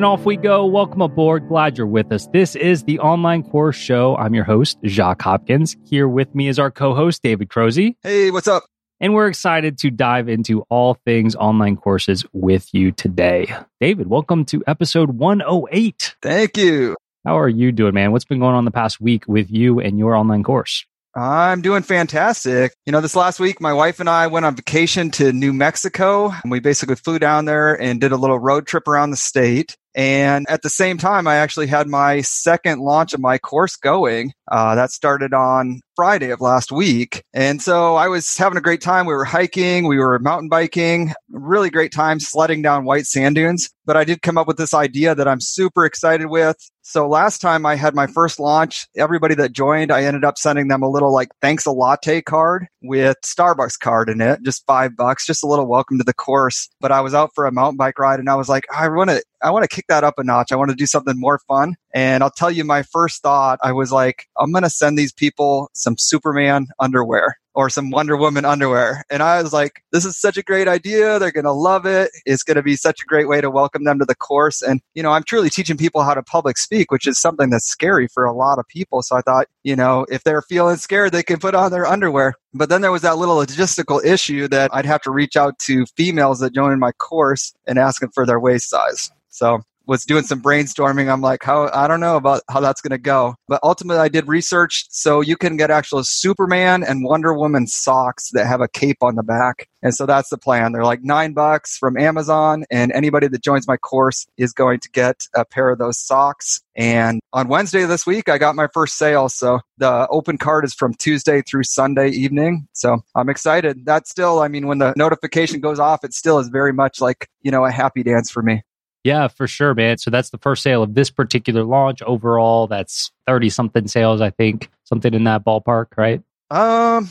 And off we go. Welcome aboard. Glad you're with us. This is the Online Course Show. I'm your host, Jacques Hopkins. Here with me is our co host, David Crozy. Hey, what's up? And we're excited to dive into all things online courses with you today. David, welcome to episode 108. Thank you. How are you doing, man? What's been going on the past week with you and your online course? I'm doing fantastic. You know, this last week, my wife and I went on vacation to New Mexico. And we basically flew down there and did a little road trip around the state. And at the same time, I actually had my second launch of my course going. Uh, that started on Friday of last week. And so I was having a great time. We were hiking, we were mountain biking, really great time sledding down white sand dunes. But I did come up with this idea that I'm super excited with. So last time I had my first launch, everybody that joined, I ended up sending them a little like thanks a latte card with Starbucks card in it, just five bucks, just a little welcome to the course. But I was out for a mountain bike ride and I was like, I want to, I want to kick that up a notch. I want to do something more fun. And I'll tell you my first thought, I was like, I'm going to send these people some Superman underwear or some Wonder Woman underwear. And I was like, this is such a great idea. They're going to love it. It's going to be such a great way to welcome them to the course. And, you know, I'm truly teaching people how to public speak, which is something that's scary for a lot of people. So I thought, you know, if they're feeling scared, they can put on their underwear. But then there was that little logistical issue that I'd have to reach out to females that join my course and ask them for their waist size. So was doing some brainstorming. I'm like, how I don't know about how that's going to go. But ultimately, I did research, so you can get actual Superman and Wonder Woman socks that have a cape on the back. And so that's the plan. They're like nine bucks from Amazon, and anybody that joins my course is going to get a pair of those socks. And on Wednesday this week, I got my first sale. So the open card is from Tuesday through Sunday evening. So I'm excited. That's still, I mean, when the notification goes off, it still is very much like, you know, a happy dance for me. Yeah, for sure, man. So that's the first sale of this particular launch. Overall, that's 30 something sales, I think, something in that ballpark, right? Um,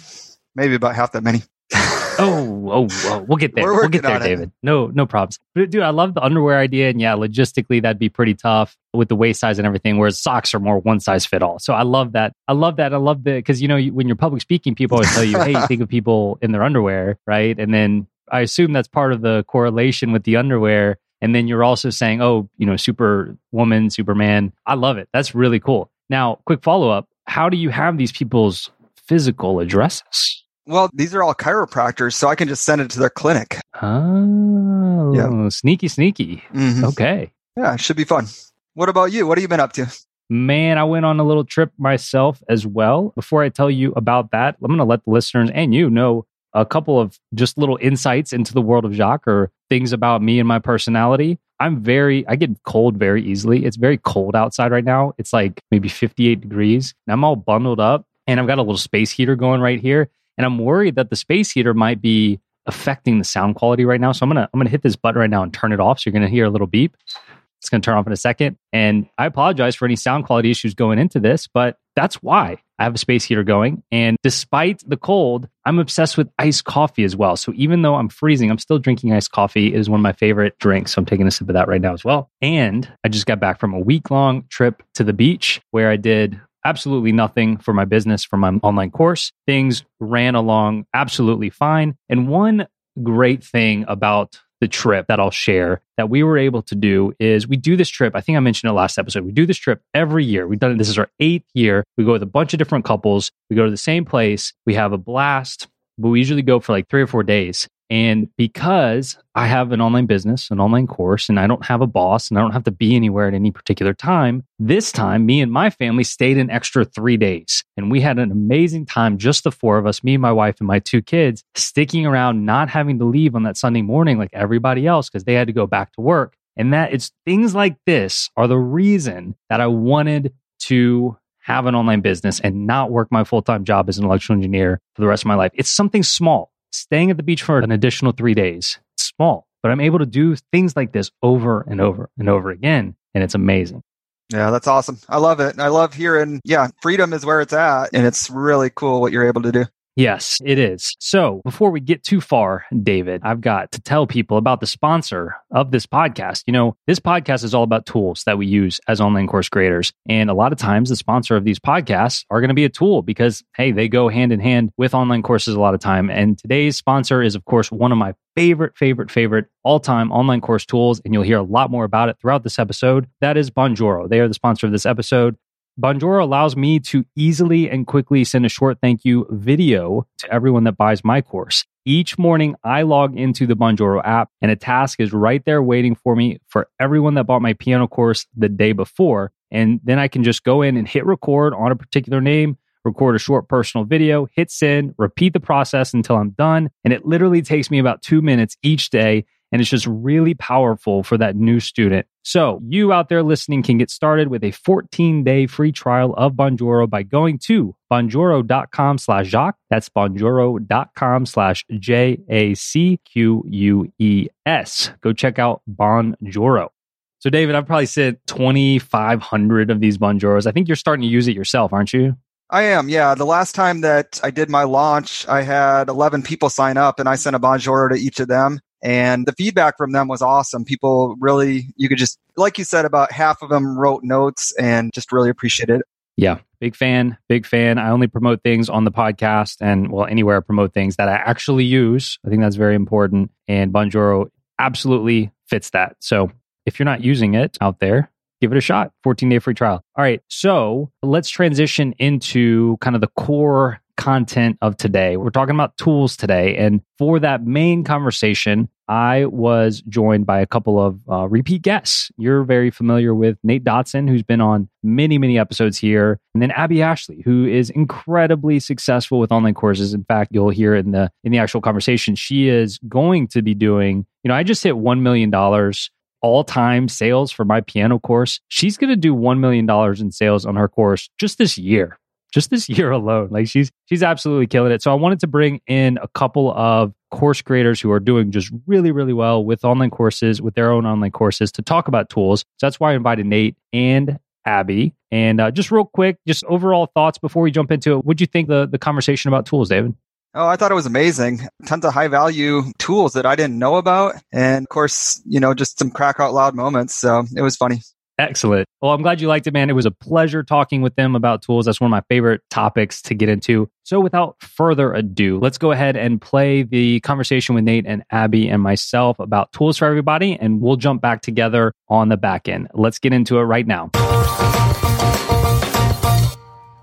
maybe about half that many. oh, oh, oh, we'll get there. We'll get there, David. No, no problems. But dude, I love the underwear idea, and yeah, logistically that'd be pretty tough with the waist size and everything. Whereas socks are more one size fit all. So I love that. I love that. I love the because you know when you're public speaking, people always tell you, "Hey, you think of people in their underwear, right?" And then I assume that's part of the correlation with the underwear and then you're also saying, oh, you know, Superwoman, Superman. I love it. That's really cool. Now, quick follow up how do you have these people's physical addresses? Well, these are all chiropractors, so I can just send it to their clinic. Oh, yeah. sneaky, sneaky. Mm-hmm. Okay. Yeah, it should be fun. What about you? What have you been up to? Man, I went on a little trip myself as well. Before I tell you about that, I'm going to let the listeners and you know a couple of just little insights into the world of Jacques or things about me and my personality. I'm very, I get cold very easily. It's very cold outside right now. It's like maybe 58 degrees. And I'm all bundled up and I've got a little space heater going right here. And I'm worried that the space heater might be affecting the sound quality right now. So I'm gonna I'm gonna hit this button right now and turn it off. So you're gonna hear a little beep. It's to turn off in a second. And I apologize for any sound quality issues going into this, but that's why I have a space heater going. And despite the cold, I'm obsessed with iced coffee as well. So even though I'm freezing, I'm still drinking iced coffee. It is one of my favorite drinks. So I'm taking a sip of that right now as well. And I just got back from a week long trip to the beach where I did absolutely nothing for my business, for my online course. Things ran along absolutely fine. And one great thing about the trip that I'll share that we were able to do is we do this trip. I think I mentioned it last episode. We do this trip every year. We've done it. This is our eighth year. We go with a bunch of different couples. We go to the same place. We have a blast, but we usually go for like three or four days. And because I have an online business, an online course, and I don't have a boss and I don't have to be anywhere at any particular time, this time me and my family stayed an extra three days. And we had an amazing time, just the four of us, me, and my wife, and my two kids, sticking around, not having to leave on that Sunday morning like everybody else because they had to go back to work. And that it's things like this are the reason that I wanted to have an online business and not work my full time job as an electrical engineer for the rest of my life. It's something small staying at the beach for an additional three days. It's small. but I'm able to do things like this over and over and over again. And it's amazing. Yeah, that's awesome. I love it. I love hearing, yeah, freedom is where it's at. And it's really cool what you're able to do. Yes, it is. So before we get too far, David, I've got to tell people about the sponsor of this podcast. You know, this podcast is all about tools that we use as online course creators. And a lot of times the sponsor of these podcasts are going to be a tool because, hey, they go hand in hand with online courses a lot of time. And today's sponsor is, of course, one of my favorite, favorite, favorite all time online course tools. And you'll hear a lot more about it throughout this episode. That is Bonjoro. They are the sponsor of this episode. Bonjoro allows me to easily and quickly send a short thank you video to everyone that buys my course. Each morning, I log into the Bonjoro app and a task is right there waiting for me for everyone that bought my piano course the day before. And then I can just go in and hit record on a particular name, record a short personal video, hit send, repeat the process until I'm done. And it literally takes me about two minutes each day and it's just really powerful for that new student. So you out there listening can get started with a 14 day free trial of Bonjoro by going to bonjoro.com slash Jacques. That's bonjoro.com slash J A C Q U E S. Go check out Bonjoro. So, David, I've probably sent 2,500 of these Bonjoros. I think you're starting to use it yourself, aren't you? I am, yeah. The last time that I did my launch, I had 11 people sign up and I sent a Bonjoro to each of them. And the feedback from them was awesome. People really, you could just, like you said, about half of them wrote notes and just really appreciated it. Yeah, big fan, big fan. I only promote things on the podcast and, well, anywhere I promote things that I actually use. I think that's very important. And Bonjoro absolutely fits that. So if you're not using it out there, give it a shot. 14 day free trial. All right. So let's transition into kind of the core content of today. We're talking about tools today. And for that main conversation, I was joined by a couple of uh, repeat guests. You're very familiar with Nate Dodson, who's been on many, many episodes here, and then Abbey Ashley, who is incredibly successful with online courses. In fact, you'll hear in the in the actual conversation, she is going to be doing. You know, I just hit one million dollars all time sales for my piano course. She's going to do $1 million in sales on her course just this year just this year alone. Like she's she's absolutely killing it. So I wanted to bring in a couple of course creators who are doing just really really well with online courses, with their own online courses to talk about tools. So that's why I invited Nate and Abbey. And uh, just real quick, just overall thoughts before we jump into it. What'd you think the the conversation about tools, David? Oh, I thought it was amazing. Tons of high value tools that I didn't know about. And of course, you know, just some crack out loud moments. So it was funny. Excellent. Well, I'm glad you liked it, man. It was a pleasure talking with them about tools. That's one of my favorite topics to get into. So, without further ado, let's go ahead and play the conversation with Nate and Abbey and myself about tools for everybody, and we'll jump back together on the back end. Let's get into it right now.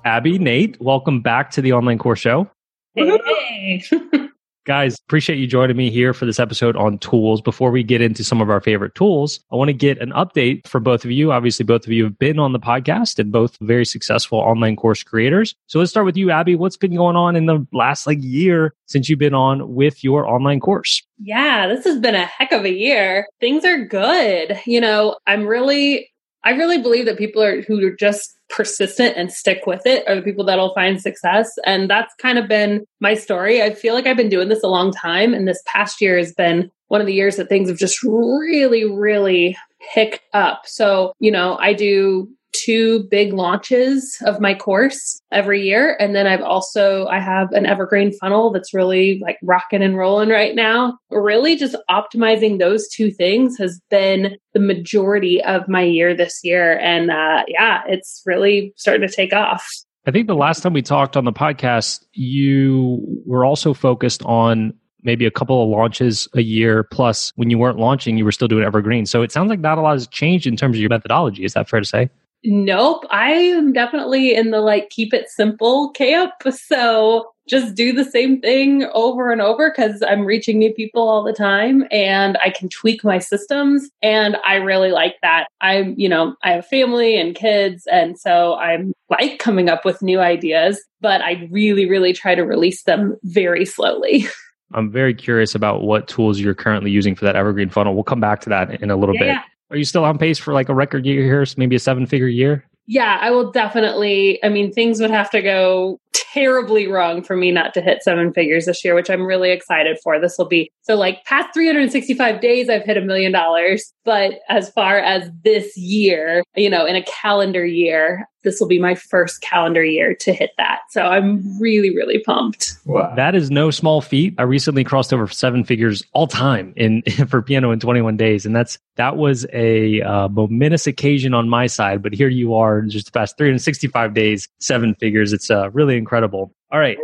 Abbey, Nate, welcome back to the Online Course Show. Hey. Guys, appreciate you joining me here for this episode on tools. Before we get into some of our favorite tools, I want to get an update for both of you. Obviously, both of you have been on the podcast and both very successful online course creators. So let's start with you, Abbey. What's been going on in the last like year since you've been on with your online course? Yeah, this has been a heck of a year. Things are good. You know, I'm really I really believe that people are who are just persistent and stick with it are the people that'll find success. And that's kind of been my story. I feel like I've been doing this a long time. And this past year has been one of the years that things have just really, really picked up. So, you know, I do two big launches of my course every year and then i've also i have an evergreen funnel that's really like rocking and rolling right now really just optimizing those two things has been the majority of my year this year and uh, yeah it's really starting to take off I think the last time we talked on the podcast, you were also focused on maybe a couple of launches a year. Plus, when you weren't launching, you were still doing evergreen. So it sounds like not a lot has changed in terms of your methodology. Is that fair to say? Nope. I am definitely in the like keep it simple camp. So just do the same thing over and over because I'm reaching new people all the time and I can tweak my systems. And I really like that. I'm, you know, I have family and kids. And so I'm like coming up with new ideas, but I really, really try to release them very slowly. I'm very curious about what tools you're currently using for that evergreen funnel. We'll come back to that in a little Yeah, bit. yeah. Are you still on pace for like a record year here, so maybe a seven figure year? yeah, I will definitely. I mean, things would have to go terribly wrong for me not to hit seven figures this year, which I'm really excited for. This will be so like past 365 days, I've hit a million dollars. But as far as this year, you know, in a calendar year, this will be my first calendar year to hit that. So I'm really, really pumped. Wow. That is no small feat. I recently crossed over seven figures all time in for piano in 21 days. And that's, that was a uh, momentous occasion on my side. But here you are in just the past 365 days, seven figures. It's uh, really incredible. All right.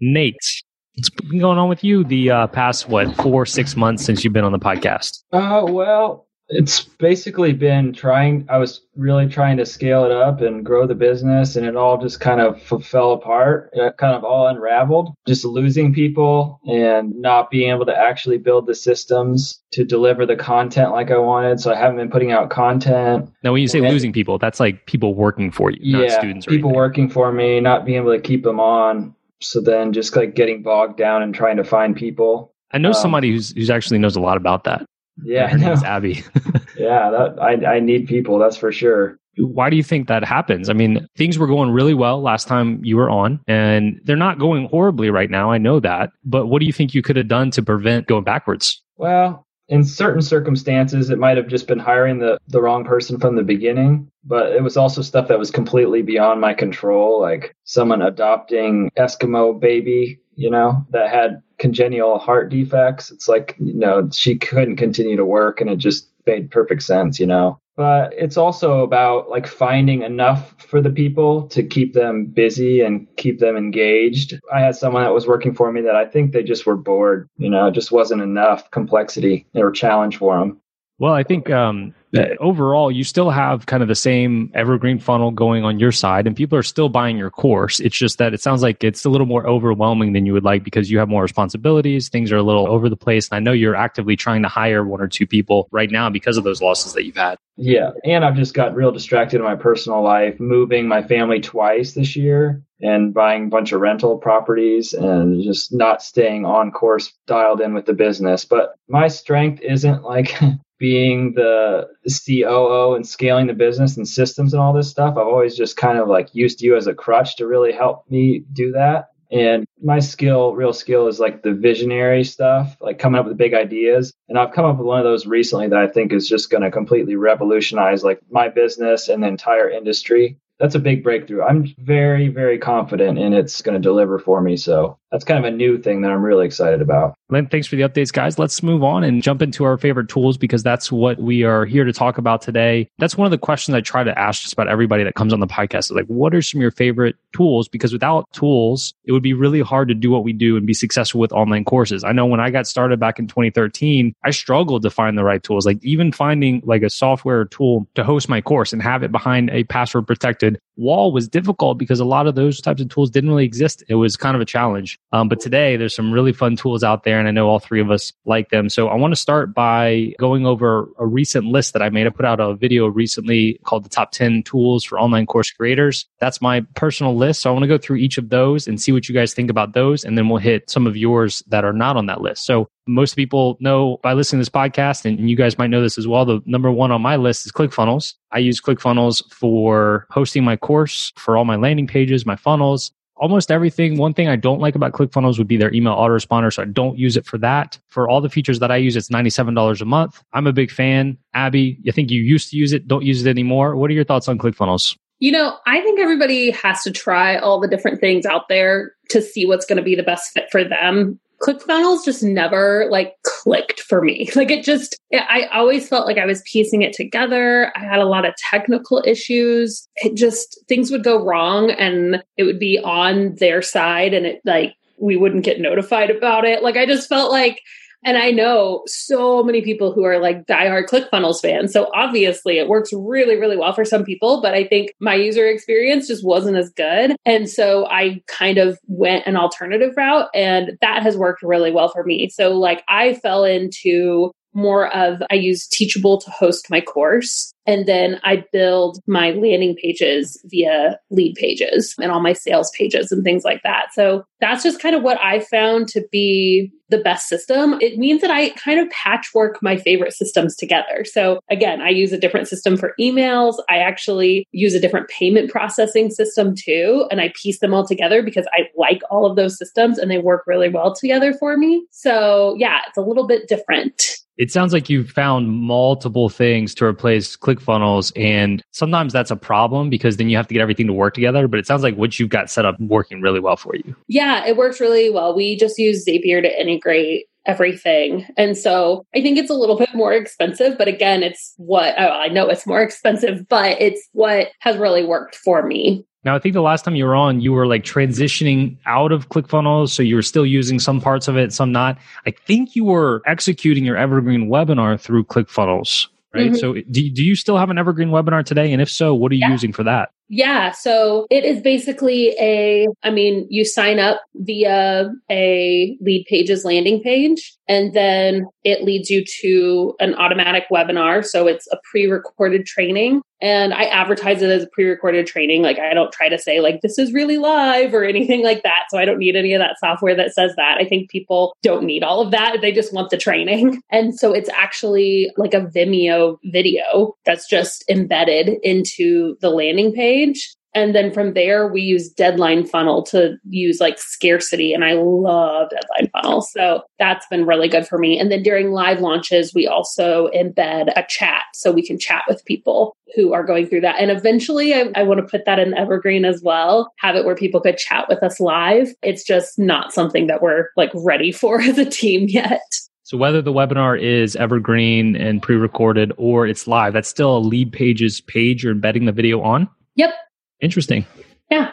Nate, what's been going on with you the uh, past, what, four, six months since you've been on the podcast? Uh, well, it's basically been trying i was really trying to scale it up and grow the business and it all just kind of f- fell apart it kind of all unraveled. Just losing people and not being able to actually build the systems to deliver the content like i wanted so i haven't been putting out content. Now when you say and, losing people that's like people working for you yeah students people working for me not being able to keep them on. So then just like getting bogged down and trying to find people. I know um, somebody who's who's actually knows a lot about that. Yeah, her name's Abbey. yeah, that I I need people. That's for sure. Why do you think that happens? I mean, things were going really well last time you were on, and they're not going horribly right now. I know that, but what do you think you could have done to prevent going backwards? Well, in certain circumstances, it might have just been hiring the, the wrong person from the beginning, but it was also stuff that was completely beyond my control, like someone adopting Eskimo baby, you know, that had congenital heart defects. It's like, you know, she couldn't continue to work and it just made perfect sense, you know. But it's also about like finding enough for the people to keep them busy and keep them engaged. I had someone that was working for me that I think they just were bored, you know, it just wasn't enough complexity or challenge for them. Well, I think um, overall, you still have kind of the same evergreen funnel going on your side, and people are still buying your course. It's just that it sounds like it's a little more overwhelming than you would like because you have more responsibilities. Things are a little over the place. And I know you're actively trying to hire one or two people right now because of those losses that you've had. Yeah. And I've just got real distracted in my personal life, moving my family twice this year and buying a bunch of rental properties and just not staying on course dialed in with the business. But my strength isn't like being the COO and scaling the business and systems and all this stuff, I've always just kind of like used you as a crutch to really help me do that. And my skill, real skill, is like the visionary stuff, like coming up with big ideas. And I've come up with one of those recently that I think is just going to completely revolutionize like my business and the entire industry that's a big breakthrough. I'm very, very confident in it's going to deliver for me. So that's kind of a new thing that I'm really excited about. Thanks for the updates, guys. Let's move on and jump into our favorite tools because that's what we are here to talk about today. That's one of the questions I try to ask just about everybody that comes on the podcast. Is Like, what are some of your favorite tools? Because without tools, it would be really hard to do what we do and be successful with online courses. I know when I got started back in 2013, I struggled to find the right tools. Like even finding like a software tool to host my course and have it behind a password protected wall was difficult because a lot of those types of tools didn't really exist. It was kind of a challenge. Um, but today there's some really fun tools out there and I know all three of us like them. So I want to start by going over a recent list that I made. I put out a video recently called the top 10 tools for online course creators. That's my personal list. So I want to go through each of those and see what you guys think about those. And then we'll hit some of yours that are not on that list. So most people know by listening to this podcast, and you guys might know this as well. The number one on my list is ClickFunnels. I use ClickFunnels for hosting my course, for all my landing pages, my funnels, almost everything. One thing I don't like about ClickFunnels would be their email autoresponder. So I don't use it for that. For all the features that I use, it's $97 a month. I'm a big fan. Abbey, I think you used to use it, don't use it anymore. What are your thoughts on ClickFunnels? You know, I think everybody has to try all the different things out there to see what's going to be the best fit for them. ClickFunnels just never like clicked for me. Like it just, I always felt like I was piecing it together. I had a lot of technical issues. It just, things would go wrong and it would be on their side and it like, we wouldn't get notified about it. Like I just felt like and I know so many people who are like diehard ClickFunnels fans. So obviously it works really, really well for some people, but I think my user experience just wasn't as good. And so I kind of went an alternative route and that has worked really well for me. So like I fell into more of I use Teachable to host my course. And then I build my landing pages via Leadpages and all my sales pages and things like that. So that's just kind of what I found to be the best system. It means that I kind of patchwork my favorite systems together. So again, I use a different system for emails. I actually use a different payment processing system too. And I piece them all together because I like all of those systems and they work really well together for me. So yeah, it's a little bit different. It sounds like you've found multiple things to replace ClickFunnels, and sometimes that's a problem because then you have to get everything to work together. But it sounds like what you've got set up working really well for you. Yeah, it works really well. We just use Zapier to integrate everything. And so I think it's a little bit more expensive, but again, it's what oh, I know it's more expensive, but it's what has really worked for me. Now, I think the last time you were on, you were like transitioning out of ClickFunnels. So you were still using some parts of it, some not. I think you were executing your Evergreen webinar through ClickFunnels, right? Mm-hmm. So do, do you still have an Evergreen webinar today? And if so, what are you yeah. using for that? Yeah. So it is basically a, I mean, you sign up via a Leadpages landing page and then it leads you to an automatic webinar. So it's a pre recorded training and I advertise it as a pre-recorded training. Like I don't try to say like this is really live or anything like that. So I don't need any of that software that says that. I think people don't need all of that. They just want the training. And so it's actually like a Vimeo video that's just embedded into the landing page. And then from there, we use Deadline Funnel to use like scarcity. And I love Deadline Funnel. So that's been really good for me. And then during live launches, we also embed a chat so we can chat with people who are going through that. And eventually, I, I want to put that in Evergreen as well, have it where people could chat with us live. It's just not something that we're like ready for as a team yet. So whether the webinar is evergreen and pre-recorded or it's live, that's still a Leadpages page you're embedding the video on? Yep. Interesting. Yeah.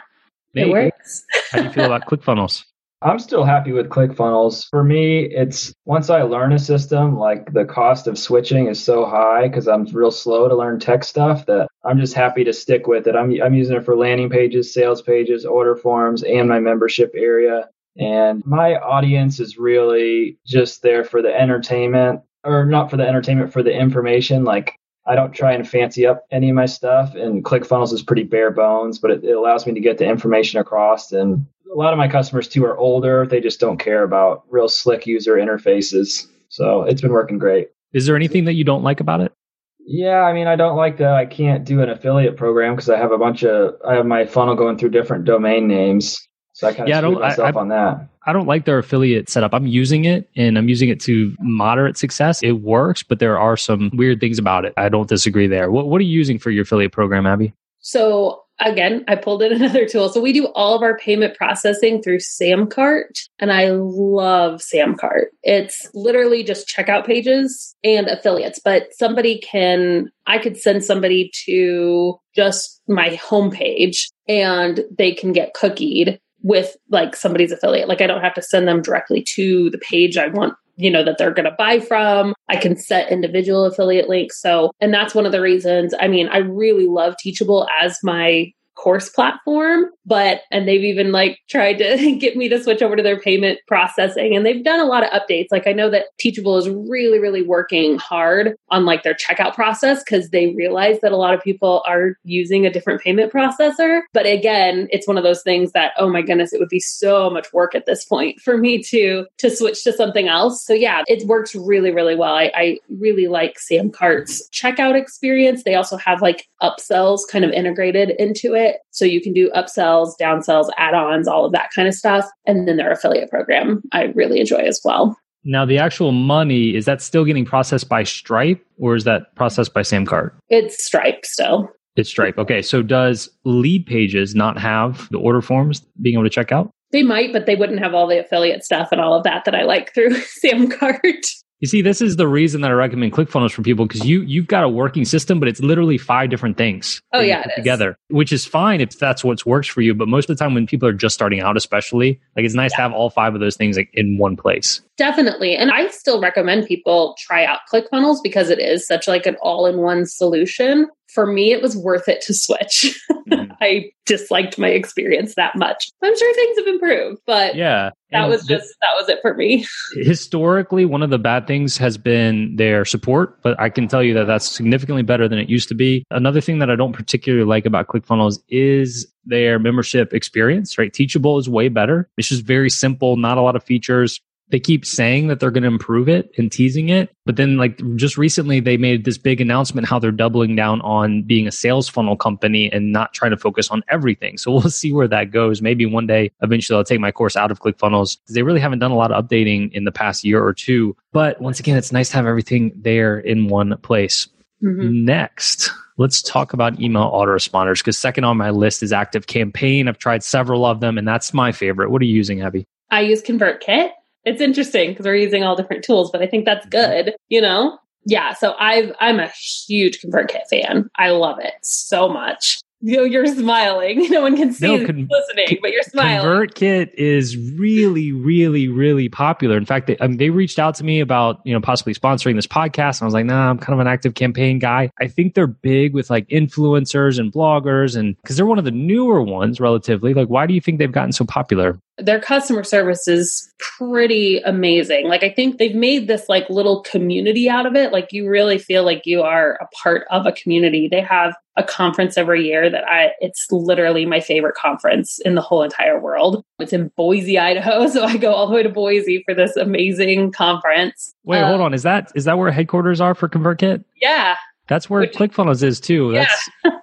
It works. How do you feel about ClickFunnels? I'm still happy with ClickFunnels. For me, it's once I learn a system, like the cost of switching is so high because I'm real slow to learn tech stuff that I'm just happy to stick with it. I'm, I'm using it for landing pages, sales pages, order forms, and my membership area. And my audience is really just there for the entertainment, or not for the entertainment, for the information. Like I don't try and fancy up any of my stuff, and ClickFunnels is pretty bare bones, but it, it, allows me to get the information across. And a lot of my customers too are older; they just don't care about real slick user interfaces. So it's been working great. Is there anything that you don't like about it? Yeah, I mean, I don't like that I can't do an affiliate program because I have a bunch of I have my funnel going through different domain names. So I kind of yeah, screwed myself I, on that. I don't like their affiliate setup. I'm using it and I'm using it to moderate success. It works, but there are some weird things about it. I don't disagree there. What, what are you using for your affiliate program, Abbey? So again, I pulled in another tool. So we do all of our payment processing through Samcart, and I love Samcart. It's literally just checkout pages and affiliates, but somebody can, I could send somebody to just my homepage and they can get cookied with like somebody's affiliate. Like I don't have to send them directly to the page I want you know that they're going to buy from i can set individual affiliate links so and that's one of the reasons i mean i really love teachable as my course platform but and they've even like tried to get me to switch over to their payment processing and they've done a lot of updates. Like i know that teachable is really really working hard on like their checkout process because they realize that a lot of people are using a different payment processor. But again it's one of those things that oh my goodness it would be so much work at this point for me to to switch to something else. So yeah it works really really well. I, I really like samcart's checkout experience. They also have like upsells kind of integrated into it so you can do upsells, downsells, add ons, all of that kind of stuff. And then their affiliate program, I really enjoy as well. Now, the actual money, is that still getting processed by Stripe or is that processed by Samcart? It's Stripe still. It's Stripe. Okay. So does Leadpages not have the order forms being able to check out? They might, but they wouldn't have all the affiliate stuff and all of that that I like through Samcart. You see, this is the reason that I recommend ClickFunnels for people because you you've got a working system, but it's literally five different things. Oh yeah, together, which is fine if that's what works for you. But most of the time, when people are just starting out, especially, like it's nice yeah. to have all five of those things like in one place. Definitely, and I still recommend people try out ClickFunnels because it is such like an all-in-one solution for me, it was worth it to switch. Mm-hmm. I disliked my experience that much. I'm sure things have improved, but yeah, that was just that was it for me. Historically, one of the bad things has been their support, but I can tell you that that's significantly better than it used to be. Another thing that I don't particularly like about ClickFunnels is their membership experience, right? Teachable is way better. It's just very simple, not a lot of features they keep saying that they're going to improve it and teasing it. But then, like, just recently, they made this big announcement how they're doubling down on being a sales funnel company and not trying to focus on everything. So we'll see where that goes. Maybe one day, eventually, I'll take my course out of ClickFunnels because they really haven't done a lot of updating in the past year or two. But once again, it's nice to have everything there in one place. Mm-hmm. Next, let's talk about email autoresponders because second on my list is Active Campaign. I've tried several of them, and that's my favorite. What are you using, Abbey? I use ConvertKit it's interesting because we're using all different tools, but I think that's mm-hmm. good, you know? Yeah, so I've I'm a huge ConvertKit fan. I love it so much you know, you're smiling. No one can see no, con- listening, but you're smiling. ConvertKit is really, really, really popular. In fact, they, I mean, they reached out to me about you know possibly sponsoring this podcast, and I was like, nah, I'm kind of an active campaign guy. I think they're big with like influencers and bloggers, and because they're one of the newer ones relatively. Like, why do you think they've gotten so popular? Their customer service is pretty amazing. Like, I think they've made this like little community out of it. Like, you really feel like you are a part of a community. They have a conference every year that I it's literally my favorite conference in the whole entire world. It's in Boise, Idaho, so I go all the way to Boise for this amazing conference. Wait, um, hold on. Is that is that where headquarters are for ConvertKit? Yeah. That's where Which, ClickFunnels is too. Yeah.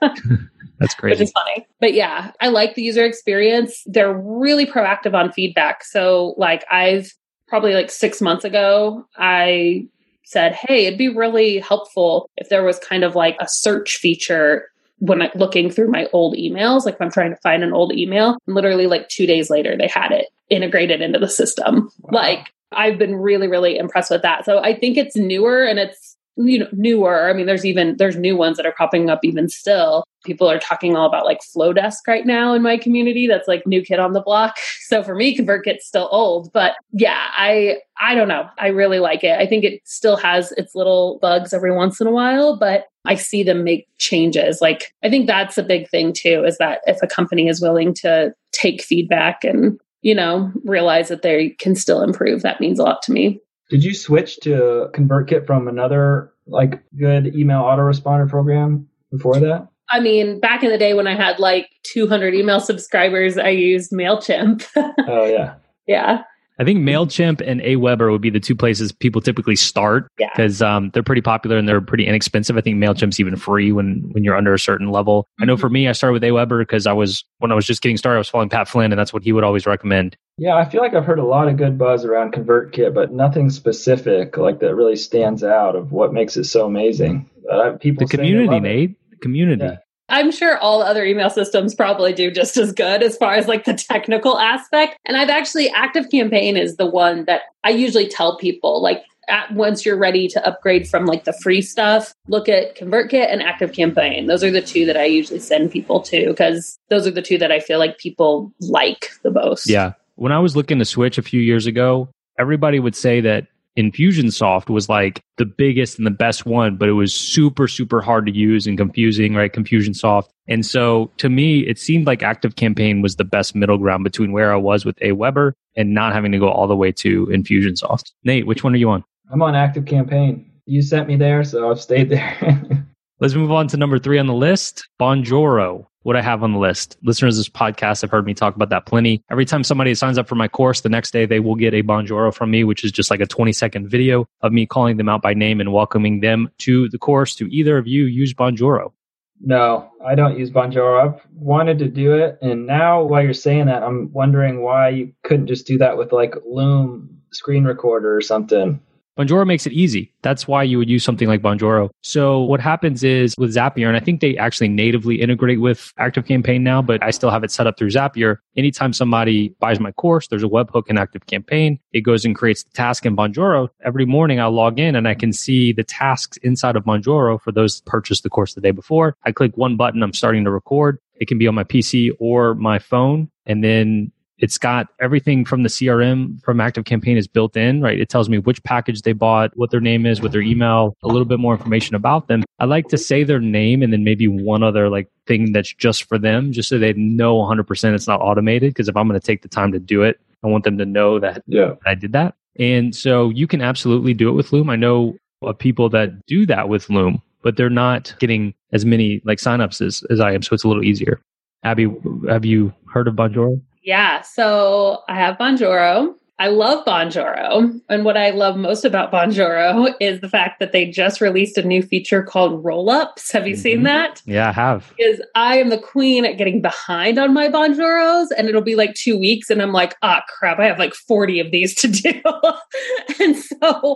That's That's crazy. Which is funny. But yeah, I like the user experience. They're really proactive on feedback. So like I've probably like 6 months ago, I said, Hey, it'd be really helpful if there was kind of like a search feature when I'm looking through my old emails, like if I'm trying to find an old email, literally like two days later, they had it integrated into the system. Wow. Like I've been really, really impressed with that. So I think it's newer and it's you know newer. I mean there's even there's new ones that are popping up even still. People are talking all about like Flodesk right now in my community that's like new kid on the block. So for me convertkit's still old. But yeah i i don't know. I really like it. I think it still has its little bugs every once in a while but i see them make changes. Like i think that's a big thing too is that if a company is willing to take feedback and you know realize that they can still improve that means a lot to me did you switch to ConvertKit from another like good email autoresponder program before that? I mean, back in the day when I had like 200 email subscribers, I used MailChimp. oh, yeah. Yeah. I think MailChimp and Aweber would be the two places people typically start because yeah. um, they're pretty popular and they're pretty inexpensive. I think MailChimp's even free when, when you're under a certain level. Mm-hmm. I know for mm-hmm. me, I started with Aweber because I was, when I was just getting started, I was following Pat Flynn and that's what he would always recommend. Yeah, I feel like I've heard a lot of good buzz around ConvertKit, but nothing specific like that really stands out of what makes it so amazing. Uh, people the community, Nate. The community. Yeah. I'm sure all other email systems probably do just as good as far as like the technical aspect. And I've actually Active Campaign is the one that I usually tell people like at, once you're ready to upgrade from like the free stuff, look at ConvertKit and Active Campaign. Those are the two that I usually send people to because those are the two that I feel like people like the most. Yeah. When I was looking to switch a few years ago, everybody would say that Infusionsoft was like the biggest and the best one, but it was super, super hard to use and confusing, right? Confusionsoft. And so to me, it seemed like Active Campaign was the best middle ground between where I was with Aweber and not having to go all the way to Infusionsoft. Nate, which one are you on? I'm on Active Campaign. You sent me there, so I've stayed there. Let's move on to number three on the list Bonjoro what I have on the list. Listeners of this podcast have heard me talk about that plenty. Every time somebody signs up for my course, the next day they will get a Bonjoro from me, which is just like a 20 second video of me calling them out by name and welcoming them to the course. Do either of you use Bonjoro? No, I don't use Bonjoro. I've wanted to do it. And now while you're saying that, I'm wondering why you couldn't just do that with like Loom screen recorder or something. Bonjoro makes it easy. That's why you would use something like Bonjoro. So what happens is with Zapier, and I think they actually natively integrate with ActiveCampaign now, but I still have it set up through Zapier. Anytime somebody buys my course, there's a webhook in ActiveCampaign. It goes and creates the task in Bonjoro. Every morning I'll log in and I can see the tasks inside of Bonjoro for those purchased the course the day before. I click one button, I'm starting to record. It can be on my PC or my phone. And then It's got everything from the CRM from Active Campaign is built in, right? It tells me which package they bought, what their name is, what their email, a little bit more information about them. I like to say their name and then maybe one other like thing that's just for them, just so they know 100% it's not automated. Because if I'm going to take the time to do it, I want them to know that Yeah. I did that. And so you can absolutely do it with Loom. I know of people that do that with Loom, but they're not getting as many like signups as, as I am. So it's a little easier. Abbey, have you heard of Bonjoro? Yeah, so I have Bonjoro. I love Bonjoro. And what I love most about Bonjoro is the fact that they just released a new feature called roll ups. Have you seen Mhm. that? Yeah, I have. Because I am the queen at getting behind on my Bonjoros, and it'll be like two weeks, and I'm like, ah, crap, I have like 40 of these to do. and so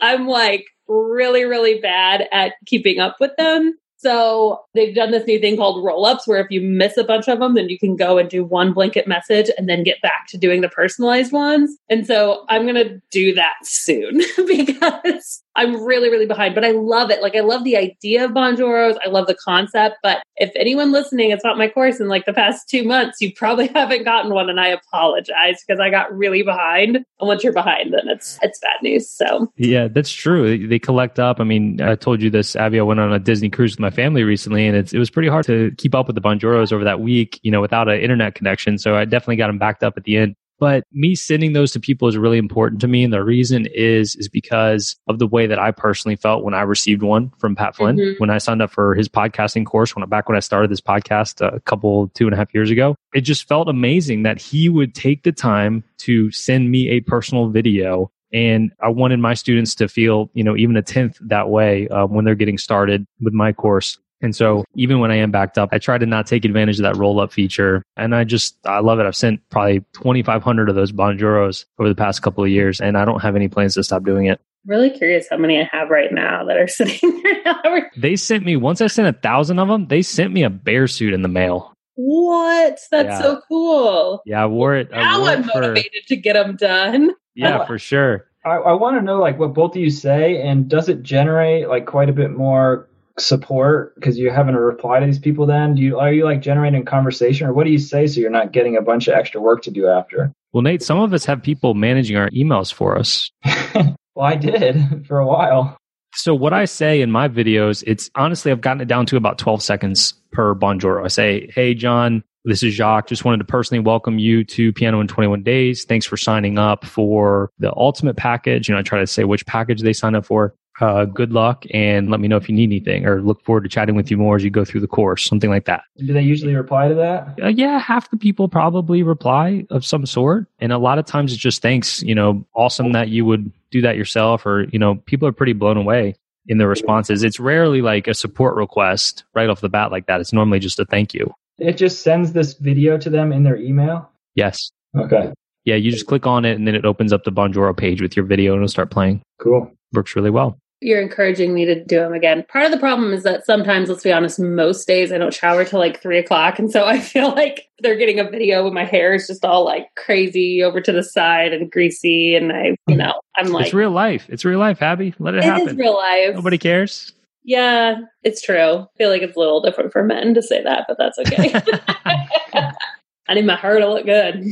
I'm like really, really bad at keeping up with them. So they've done this new thing called roll ups where if you miss a bunch of them, then you can go and do one blanket message and then get back to doing the personalized ones. And so I'm going to do that soon because I'm really, really behind, but I love it. Like I love the idea of Bonjoros. I love the concept. But if anyone listening, it's not my course in like the past two months, you probably haven't gotten one. And I apologize because I got really behind. And once you're behind, then it's, it's bad news. So Yeah, that's true. They, collect up. I mean, I told you this, Abbey. I went on a Disney cruise with my family recently, and it was pretty hard to keep up with the Bonjoros over that week, you know, without an internet connection. So I definitely got them backed up at the end. But me sending those to people is really important to me. And the reason is, is because of the way that I personally felt when I received one from Pat Flynn, Mhm. when I signed up for his podcasting course, when back when I started this podcast a couple, two and a half years ago. It just felt amazing that he would take the time to send me a personal video and I wanted my students to feel, you know, even a tenth that way uh, when they're getting started with my course. And so even when I am backed up, I try to not take advantage of that roll up feature. And I just, I love it. I've sent probably 2,500 of those Bonjoros over the past couple of years, and I don't have any plans to stop doing it. really curious how many I have right now that are sitting there. They sent me, once I sent a thousand of them, they sent me a bear suit in the mail. What? That's Yeah. so cool. Yeah, I wore it. I Now wore I'm it for, motivated to get them done. yeah, for sure. I, I want to know like what both of you say, and does it generate like quite a bit more support because you're having to reply to these people? Then do you are you like generating conversation, or what do you say so you're not getting a bunch of extra work to do after? Well, Nate, some of us have people managing our emails for us. well, I did for a while. So what I say in my videos, it's honestly I've gotten it down to about 12 seconds per Bonjoro I say, "Hey John, this is Jacques. Just wanted to personally welcome you to Piano in 21 Days. Thanks for signing up for the ultimate package." You know, I try to say which package they sign up for. Uh, good luck, and let me know if you need anything, or look forward to chatting with you more as you go through the course, something like that. Do they usually reply to that? Uh, yeah, half the people probably reply of some sort. And a lot of times it's just thanks, you know, awesome that you would do that yourself. Or, you know, people are pretty blown away in their responses. It's rarely like a support request right off the bat like that. It's normally just a thank you. It just sends this video to them in their email. Yes. Okay, Yeah, you just click on it and then it opens up the Bonjoro page with your video and it'll start playing. cool. Works really well. You're encouraging me to do them again. Part of the problem is that sometimes, let's be honest, most days I don't shower till like three o'clock. And so I feel like they're getting a video with my hair is just all like crazy over to the side and greasy. And I, you know, I'm like, it's real life. It's real life, Abbey. Let it, it happen. is real life. Nobody cares. Yeah, it's true. I feel like it's a little different for men to say that, but that's okay. I need my hair to look good.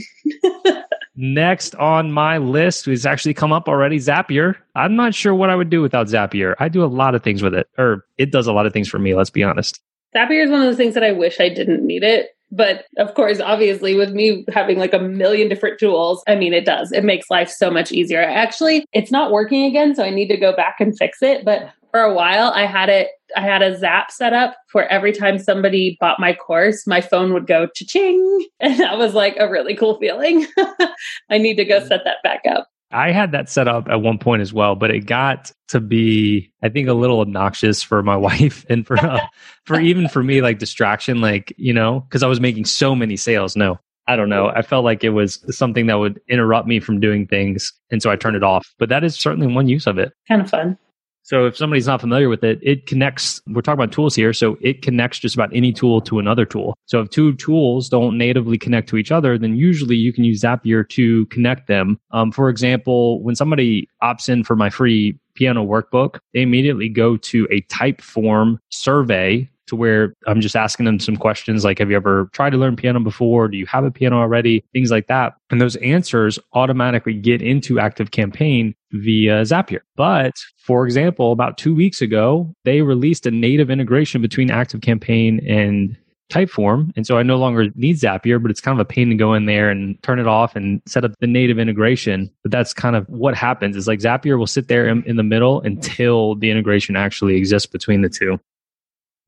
Next on my list is actually come up already Zapier. I'm not sure what I would do without Zapier. I do a lot of things with it, or it does a lot of things for me, let's be honest. Zapier is one of those things that I wish I didn't need it. But of course, obviously, with me having like a million different tools, I mean, it does. It makes life so much easier. Actually, it's not working again, so I need to go back and fix it. But for a while, I had it, I had a Zap set up for every time somebody bought my course, my phone would go cha-ching. And that was like a really cool feeling. I need to go set that back up. I had that set up at one point as well, but it got to be, I think, a little obnoxious for my wife and for uh, for even for me, like distraction, like you know, because I was making so many sales. No, I don't know. I felt like it was something that would interrupt me from doing things, and so I turned it off. But that is certainly one use of it. Kind of fun. So if somebody's not familiar with it, it connects. We're talking about tools here, so it connects just about any tool to another tool. So if two tools don't natively connect to each other, then usually you can use Zapier to connect them. Um, for example, when somebody opts in for my free piano workbook, they immediately go to a Typeform survey to where I'm just asking them some questions like, have you ever tried to learn piano before? Do you have a piano already? Things like that. And those answers automatically get into Active Campaign via Zapier. But for example, about two weeks ago, they released a native integration between Active Campaign and Typeform. And so I no longer need Zapier, but it's kind of a pain to go in there and turn it off and set up the native integration. But that's kind of what happens is like Zapier will sit there in, in the middle until the integration actually exists between the two.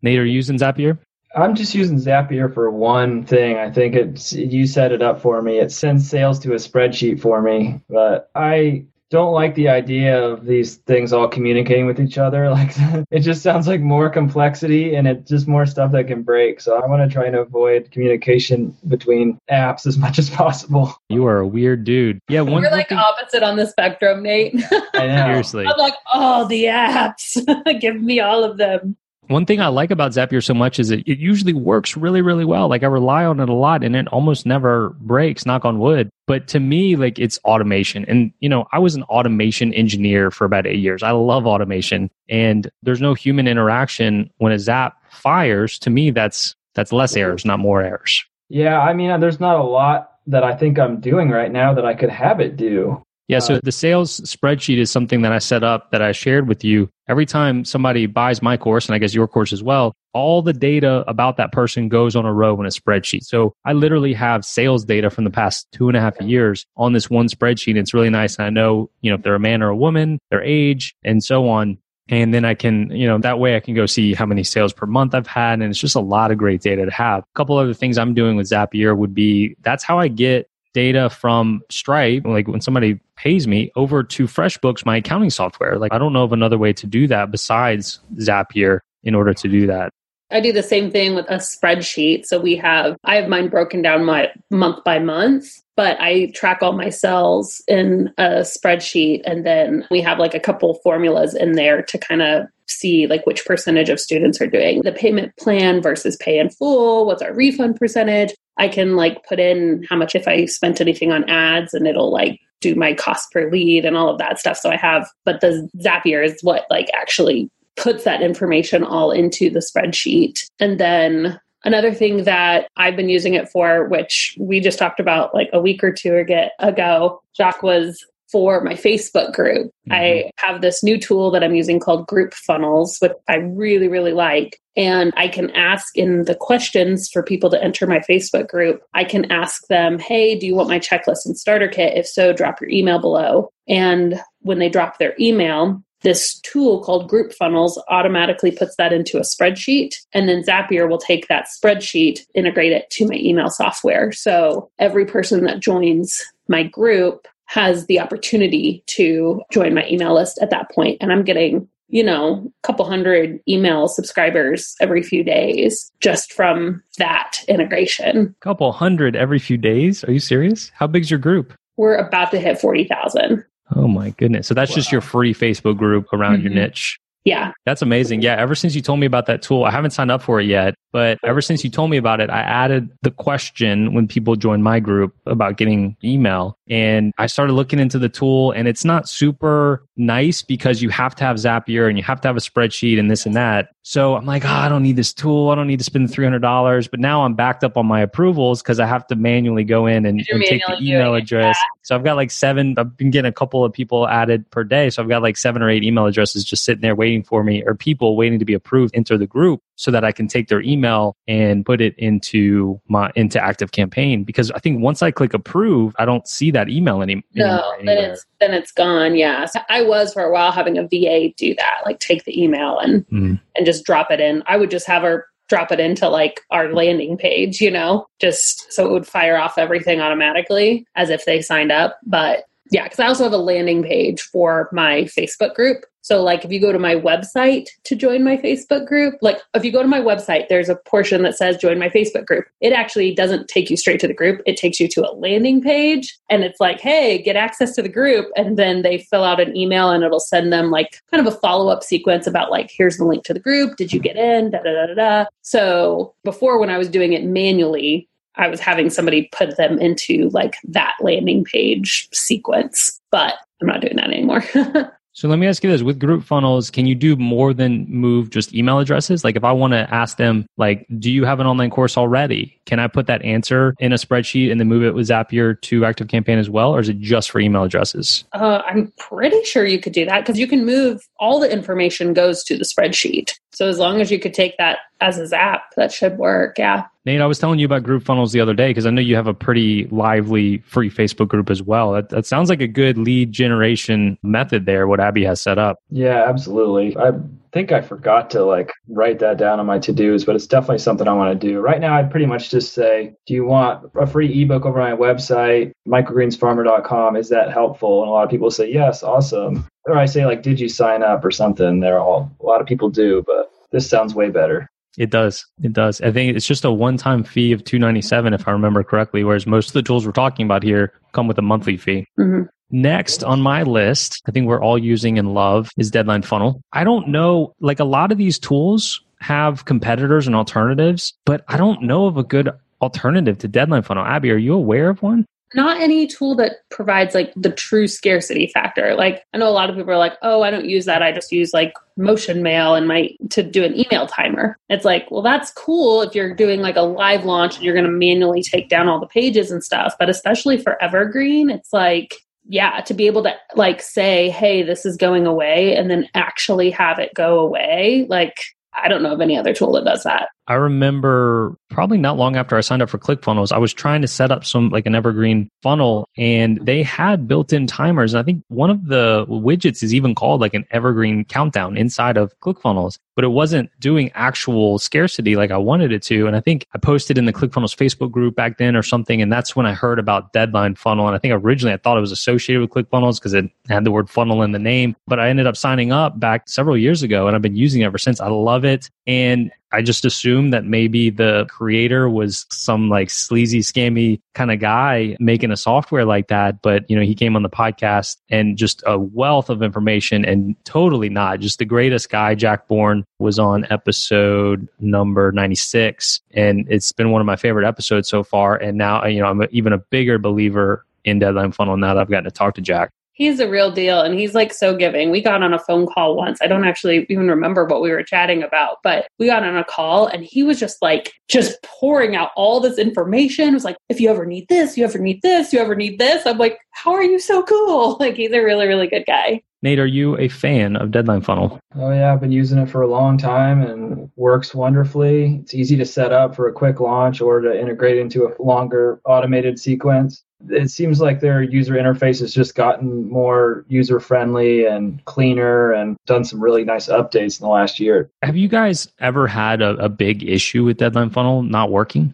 Nate, are you using Zapier? I'm just using Zapier for one thing. I think it's you set it up for me. It sends sales to a spreadsheet for me, but I don't like the idea of these things all communicating with each other. Like it just sounds like more complexity and it's just more stuff that can break. So I want to try and avoid communication between apps as much as possible. You are a weird dude. Yeah, one, You're like thing- opposite on the spectrum, Nate. I know. Seriously. I'm like, oh, the apps. Give me all of them. One thing I like about Zapier so much is it, it usually works really, really well. Like I rely on it a lot and it almost never breaks, knock on wood. But to me, like it's automation. And, you know, I was an automation engineer for about eight years. I love automation and there's no human interaction when a Zap fires. To me, that's, that's less errors, not more errors. Yeah. I mean, there's not a lot that I think I'm doing right now that I could have it do. Yeah, so uh, the sales spreadsheet is something that I set up that I shared with you. Every time somebody buys my course, and I guess your course as well, all the data about that person goes on a row in a spreadsheet. So I literally have sales data from the past two and a half years on this one spreadsheet. It's really nice. And I know, you know, if they're a man or a woman, their age, and so on. And then I can, you know, that way I can go see how many sales per month I've had. And it's just a lot of great data to have. A couple other things I'm doing with Zapier would be that's how I get data from Stripe, like when somebody pays me, over to FreshBooks, my accounting software. Like I don't know of another way to do that besides Zapier in order to do that. I do the same thing with a spreadsheet. So we have, I have mine broken down my month by month, but I track all my sales in a spreadsheet. And then we have like a couple formulas in there to kind of see like which percentage of students are doing the payment plan versus pay in full. What's our refund percentage? I can like put in how much if I spent anything on ads and it'll like do my cost per lead and all of that stuff. So I have, but the Zapier is what like actually puts that information all into the spreadsheet. And then another thing that I've been using it for, which we just talked about like a week or two ago, Jacques was for my Facebook group. Mm-hmm. I have this new tool that I'm using called Group Funnels, which I really, really like. And I can ask in the questions for people to enter my Facebook group, I can ask them, hey, do you want my checklist and starter kit? If so, drop your email below. And when they drop their email, this tool called Group Funnels automatically puts that into a spreadsheet. And then Zapier will take that spreadsheet, integrate it to my email software. So every person that joins my group has the opportunity to join my email list at that. And I'm getting, you know, a couple hundred email subscribers every few days just from that integration. A couple hundred every few days? Are you serious? How big's your group? We're about to hit 40,000. Oh my goodness. So that's wow. just your free Facebook group around mm-hmm. your niche. Yeah. That's amazing. Yeah. Ever since you told me about that tool, I haven't signed up for it yet, but ever since you told me about it, I added the question when people join my group about getting email. And I started looking into the tool and it's not super nice because you have to have Zapier and you have to have a spreadsheet and this and that. So I'm like, oh, I don't need this tool. I don't need to spend $300. But now I'm backed up on my approvals because I have to manually go in and, and take the email address. So I've got like seven, I've been getting a couple of people added per day. So I've got like seven or eight email addresses just sitting there waiting for me or people waiting to be approved into the group so that I can take their email and put it into my into ActiveCampaign because I think once I click approve, I don't see that email any, no, then it's then it's gone. Yeah. So I was for a while having a VA do that, like take the email and mm. and just drop it in. I would just have her drop it into like our landing page, you know, just so it would fire off everything automatically as if they signed up. But yeah, because I also have a landing page for my Facebook group. So, like, if you go to my website to join my Facebook group, like, if you go to my website, there's a portion that says join my Facebook group. It actually doesn't take you straight to the group, it takes you to a landing page. And it's like, hey, get access to the group. And then they fill out an email and it'll send them like kind of a follow up sequence about, like, here's the link to the group. Did you get in? Da da da da da. So, before when I was doing it manually, I was having somebody put them into like that landing page sequence, but I'm not doing that anymore. So let me ask you this with group funnels, can you do more than move just email addresses? Like if I want to ask them, like, do you have an online course already? Can I put that answer in a spreadsheet and then move it with Zapier to ActiveCampaign as well? Or is it just for email addresses? Uh, I'm pretty sure you could do that because you can move all the information goes to the spreadsheet. So as long as you could take that as a zap, that should work. Yeah. Nate, I was telling you about group funnels the other day because I know you have a pretty lively free Facebook group as well. That, that sounds like a good lead generation method there, what Abbey has set up. Yeah, absolutely. I think I forgot to like write that down on my to dos, but it's definitely something I want to do. Right now, I'd pretty much just say, Do you want a free ebook over my website, microgreensfarmer.com? Is that helpful? And a lot of people say, Yes, awesome. Or I say, like, Did you sign up or something? They're all, a lot of people do, but this sounds way better. It does. It does. I think it's just a one-time fee of 297 if I remember correctly, whereas most of the tools we're talking about here come with a monthly fee. Mm-hmm. Next on my list, I think we're all using and love is Deadline Funnel. I don't know, like a lot of these tools have competitors and alternatives, but I don't know of a good alternative to Deadline Funnel. Abbey, are you aware of one? Not any tool that provides like the true scarcity factor. Like I know a lot of people are like, "Oh, I don't use that. I just use like MotionMail and my to do an email timer." It's like, well, that's cool if you're doing like a live launch and you're going to manually take down all the pages and stuff. But especially for Evergreen, it's like yeah, to be able to like say, "Hey, this is going away," and then actually have it go away, like I don't know of any other tool that does that. I remember probably not long after I signed up for ClickFunnels, I was trying to set up some like an evergreen funnel and they had built in timers. And I think one of the widgets is even called like an evergreen countdown inside of ClickFunnels, but it wasn't doing actual scarcity like I wanted it to. And I think I posted in the ClickFunnels Facebook group back then or something. And that's when I heard about Deadline Funnel. And I think originally I thought it was associated with ClickFunnels because it had the word funnel in the name, but I ended up signing up back several years ago and I've been using it ever since. I love it. And I just assumed that maybe the creator was some like sleazy, scammy kind of guy making a software like that. But, you know, he came on the podcast and just a wealth of information and totally not. Just the greatest guy, Jack Born, was on episode number 96. And it's been one of my favorite episodes so far. And now, you know, I'm even a bigger believer in Deadline Funnel now that I've gotten to talk to Jack he's a real deal and he's like so giving. We got on a phone call once. I don't actually even remember what we were chatting about, but we got on a call and he was just like just pouring out all this information. It was like, if you ever need this, you ever need this, you ever need this. I'm like, how are you so cool? Like he's a really, really good guy. Nate, are you a fan of Deadline Funnel? Oh yeah, I've been using it for a long time and works wonderfully. It's easy to set up for a quick launch or to integrate into a longer automated sequence it seems like their user interface has just gotten more user friendly and cleaner and done some really nice updates in the last year. Have you guys ever had a, a big issue with Deadline Funnel not working?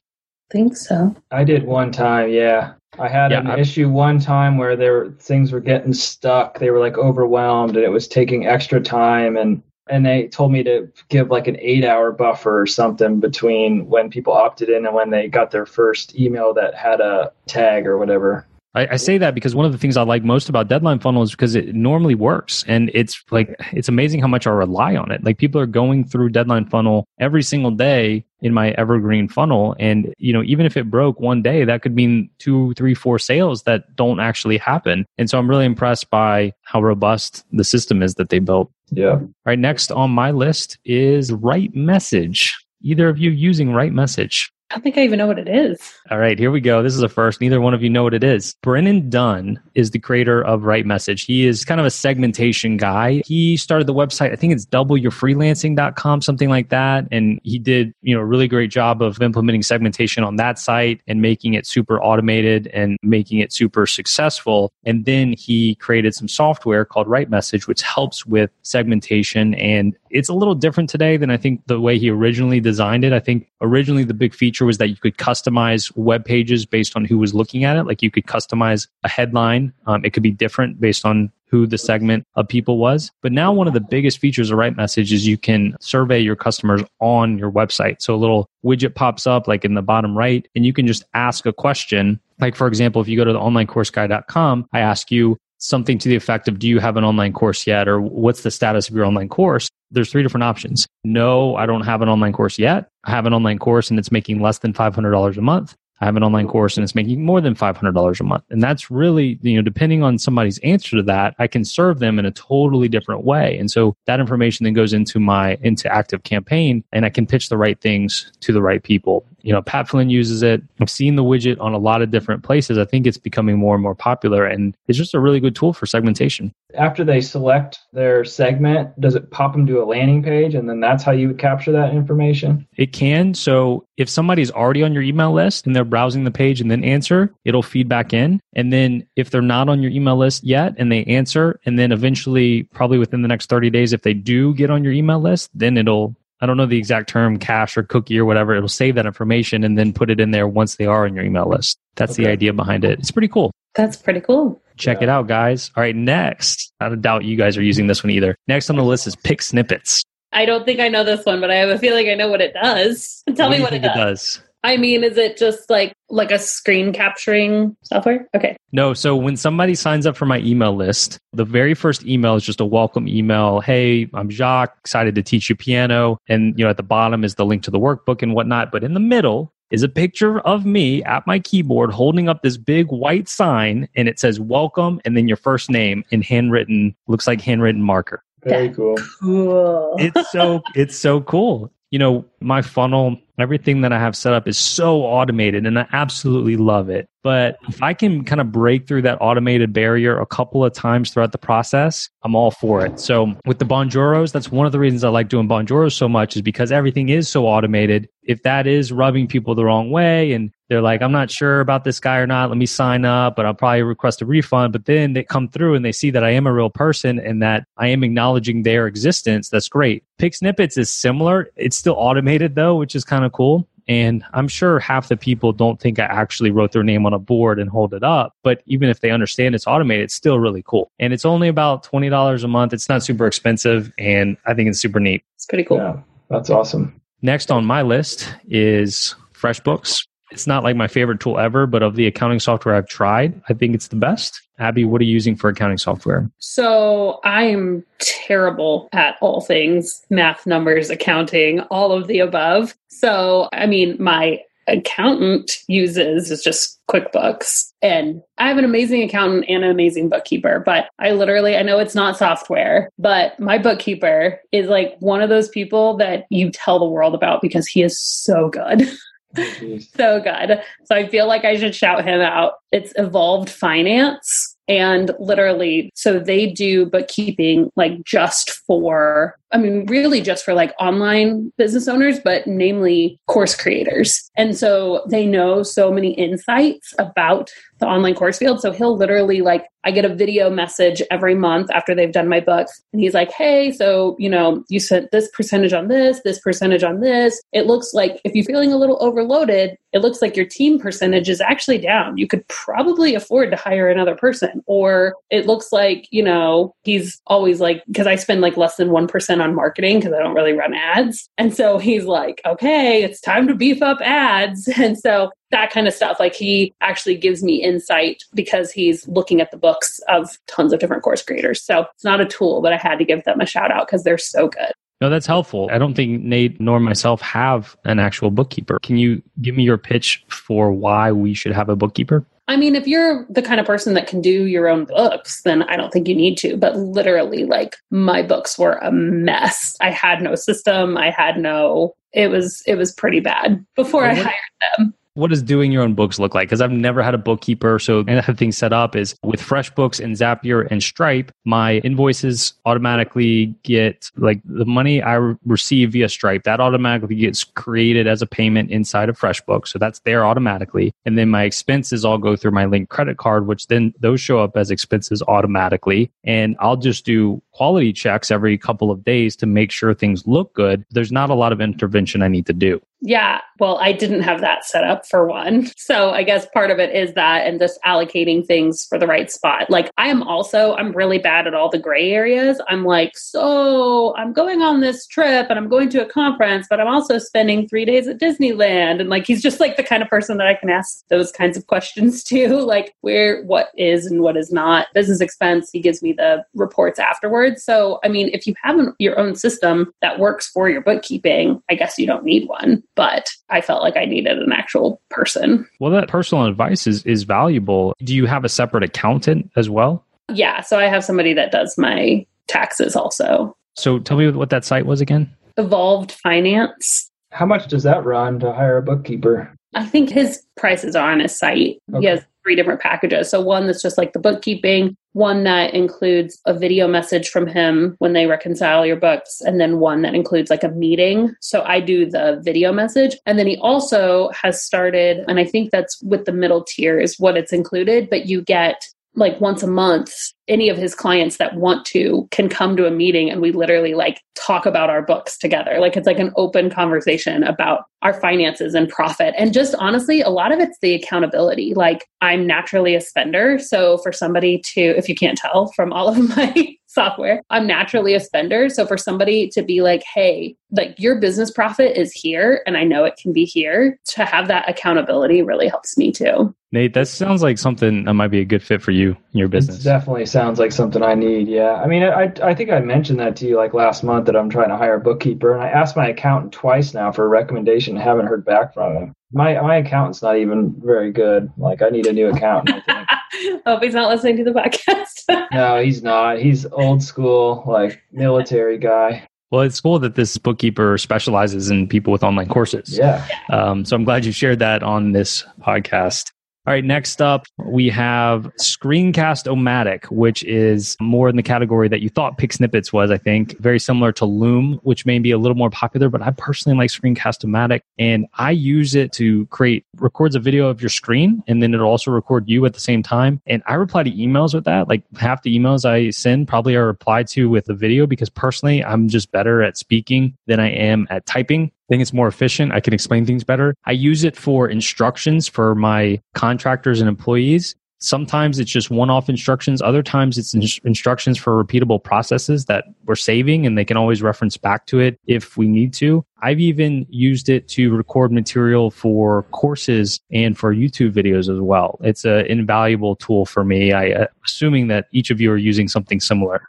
I think so. I did one time, yeah. I had yeah, an I, issue one time where there things were getting stuck. They were like overwhelmed and it was taking extra time and and they told me to give like an eight hour buffer or something between when people opted in and when they got their first email that had a tag or whatever. I, say that because one of the things I like most about Deadline Funnel is because it normally works, and it's like it's amazing how much I rely on it. Like people are going through Deadline Funnel every single day in my Evergreen funnel, and you know even if it broke one day, that could mean two, three, four sales that don't actually happen. And so I'm really impressed by how robust the system is that they built. Yeah. All right. Next on my list is Right Message. Either of you using Right Message? I don't think I even know what it is. All right, here we go. This is a first. Neither one of you know what it is. Brennan Dunn is the creator of Right Message. He is kind of a segmentation guy. He started the website, I think it's doubleyourfreelancing.com, something like that. And he did, you know, a really great job of implementing segmentation on that site and making it super automated and making it super successful. And then he created some software called Right Message, which helps with segmentation. And it's a little different today than I think the way he originally designed it. I think originally the big feature was that you could customize web pages based on who was looking at it. Like you could customize a headline. Um, it could be different based on who the segment of people was. But now one of the biggest features of Right Message is you can survey your customers on your website. So a little widget pops up like in the bottom right and you can just ask a question. Like for example, if you go to the onlinecourseguy.com, I ask you, something to the effect of do you have an online course yet or what's the status of your online course there's three different options no i don't have an online course yet i have an online course and it's making less than $500 a month I have an online course and it's making more than $500 a month. And that's really, you know, depending on somebody's answer to that, I can serve them in a totally different way. And so that information then goes into my, into ActiveCampaign and I can pitch the right things to the right people. You know, Pat Flynn uses it. I've seen the widget on a lot of different places. I think it's becoming more and more popular and it's just a really good tool for segmentation. After they select their segment, does it pop them to a landing page and then that's how you would capture that information? It can. So if somebody's already on your email list and they're browsing the page and then answer, it'll feed back in. And then if they're not on your email list yet and they answer, and then eventually, probably within the next 30 days, if they do get on your email list, then it'll I don't know the exact term, cache or cookie or whatever. It'll save that information and then put it in there once they are on your email list. That's okay. the idea behind it. It's pretty cool. That's pretty cool. Check yeah. it out, guys. All right, next. I don't doubt you guys are using this one either. Next on the list is PicSnippets. I don't think I know this one, but I have a feeling I know what it does. Tell what me what it does. it does. I mean, is it just like like a screen capturing software? Okay. No, so when somebody signs up for my email list, the very first email is just a welcome email. Hey, I'm Jacques, excited to teach you piano. And you know, at the bottom is the link to the workbook and whatnot. But in the middle is a picture of me at my keyboard holding up this big white sign and it says welcome and then your first name in handwritten, looks like handwritten marker. Very cool. Cool. it's so it's so cool. You know, my funnel Everything that I have set up is so automated and I absolutely love it. But if I can kind of break through that automated barrier a couple of times throughout the process, I'm all for it. So with the Bonjoros, that's one of the reasons I like doing Bonjoros so much is because everything is so automated. If that is rubbing people the wrong way and they're like, I'm not sure about this guy or not, let me sign up, but I'll probably request a refund. But then they come through and they see that I am a real person and that I am acknowledging their existence. That's great. PicSnippets is similar. It's still automated though, which is kind of cool. And I'm sure half the people don't think I actually wrote their name on a board and hold it up. But even if they understand it's automated, it's still really cool. And it's only about $20 a month. It's not super expensive. And I think it's super neat. It's pretty cool. Yeah, that's awesome. Next on my list is FreshBooks. It's not like my favorite tool ever, but of the accounting software I've tried, I think it's the best. Abbey, what are you using for accounting software? So I am terrible at all things math, numbers, accounting, all of the above. So, I mean, my accountant uses is just QuickBooks. And I have an amazing accountant and an amazing bookkeeper, but I literally, I know it's not software, but my bookkeeper is like one of those people that you tell the world about because he is so good. so good. So I feel like I should shout him out. It's Evolved Finance. And literally, so they do bookkeeping like just for, I mean, really just for like online business owners, but namely course creators. And so they know so many insights about the online course field. So he'll literally like, I get a video message every month after they've done my books. And he's like, Hey, so, you know, you sent this percentage on this, this percentage on this. It looks like if you're feeling a little overloaded, it looks like your team percentage is actually down. You could probably afford to hire another person. Or it looks like, you know, he's always like, because I spend like less than 1% on marketing because I don't really run ads. And so he's like, okay, it's time to beef up ads. And so that kind of stuff. Like he actually gives me insight because he's looking at the books of tons of different course creators. So it's not a tool, but I had to give them a shout out because they're so good. No, that's helpful. I don't think Nate nor myself have an actual bookkeeper. Can you give me your pitch for why we should have a bookkeeper? I mean, if you're the kind of person that can do your own books, then I don't think you need to. But literally, like my books were a mess. I had no system. I had no. It was it was pretty bad before I hired them what does doing your own books look like? Because I've never had a bookkeeper. So another thing set up is with FreshBooks and Zapier and Stripe, my invoices automatically get like the money I receive via Stripe, that automatically gets created as a payment inside of FreshBooks. So that's there automatically. And then my expenses all go through my link credit card, which then those show up as expenses automatically. And I'll just do quality checks every couple of days to make sure things look good. There's not a lot of intervention I need to do. Yeah. Well, I didn't have that set up for one. So I guess part of it is that and just allocating things for the right spot. Like I am also, I'm really bad at all the gray areas. I'm like, so I'm going on this trip and I'm going to a conference, but I'm also spending three days at Disneyland. And like, he's just like the kind of person that I can ask those kinds of questions to, like where, what is and what is not business expense. He gives me the reports afterwards board. So, I mean, if you have an, your own system that works for your bookkeeping, I guess you don't need one. But I felt like I needed an actual person. Well, that personal advice is, is valuable. Do you have a separate accountant as well? Yeah. So I have somebody that does my taxes also. So tell me what that site was again. Evolved Finance. How much does that run to hire a bookkeeper? I think his prices are on his site. Okay. He has three different packages. So one that's just like the bookkeeping, one that includes a video message from him when they reconcile your books, and then one that includes like a meeting. So I do the video message. And then he also has started, and I think that's with the middle tier is what it's included, but you get like once a month any of his clients that want to can come to a meeting and we literally like talk about our books together. Like it's like an open conversation about our finances and profit. And just honestly a lot of it's the accountability. Like i'm naturally a spender. So for somebody to if you can't tell from all of my software. I'm naturally a spender. So for somebody to be like, hey, like your business profit is here and I know it can be here, to have that accountability really helps me too. Nate, that sounds like something that might be a good fit for you in your business. It definitely sounds like something I need. Yeah. I mean, I, I think I mentioned that to you like last month that I'm trying to hire a bookkeeper and I asked my accountant twice now for a recommendation. haven't heard back from him. My, my accountant's not even very good. Like I need a new accountant. Hope he's not listening to the podcast. No, he's not. He's old school, like military guy. Well, it's cool that this bookkeeper specializes in people with online courses. Yeah. Um, so I'm glad you shared that on this podcast. All right, next up, we have Screencast-O-Matic, which is more in the category that you thought PicSnippets was, I think. Very similar to Loom, which may be a little more popular, but I personally like Screencast-O-Matic. And I use it to create, records a video of your screen, and then it'll also record you at the same time. And I reply to emails with that. Like half the emails I send probably are replied to with a video because personally, I'm just better at speaking than I am at typing. Think it's more efficient. I can explain things better. I use it for instructions for my contractors and employees. Sometimes it's just one off instructions. Other times it's in- instructions for repeatable processes that we're saving and they can always reference back to it if we need to. I've even used it to record material for courses and for YouTube videos as well. It's an invaluable tool for me. I uh, assuming that each of you are using something similar.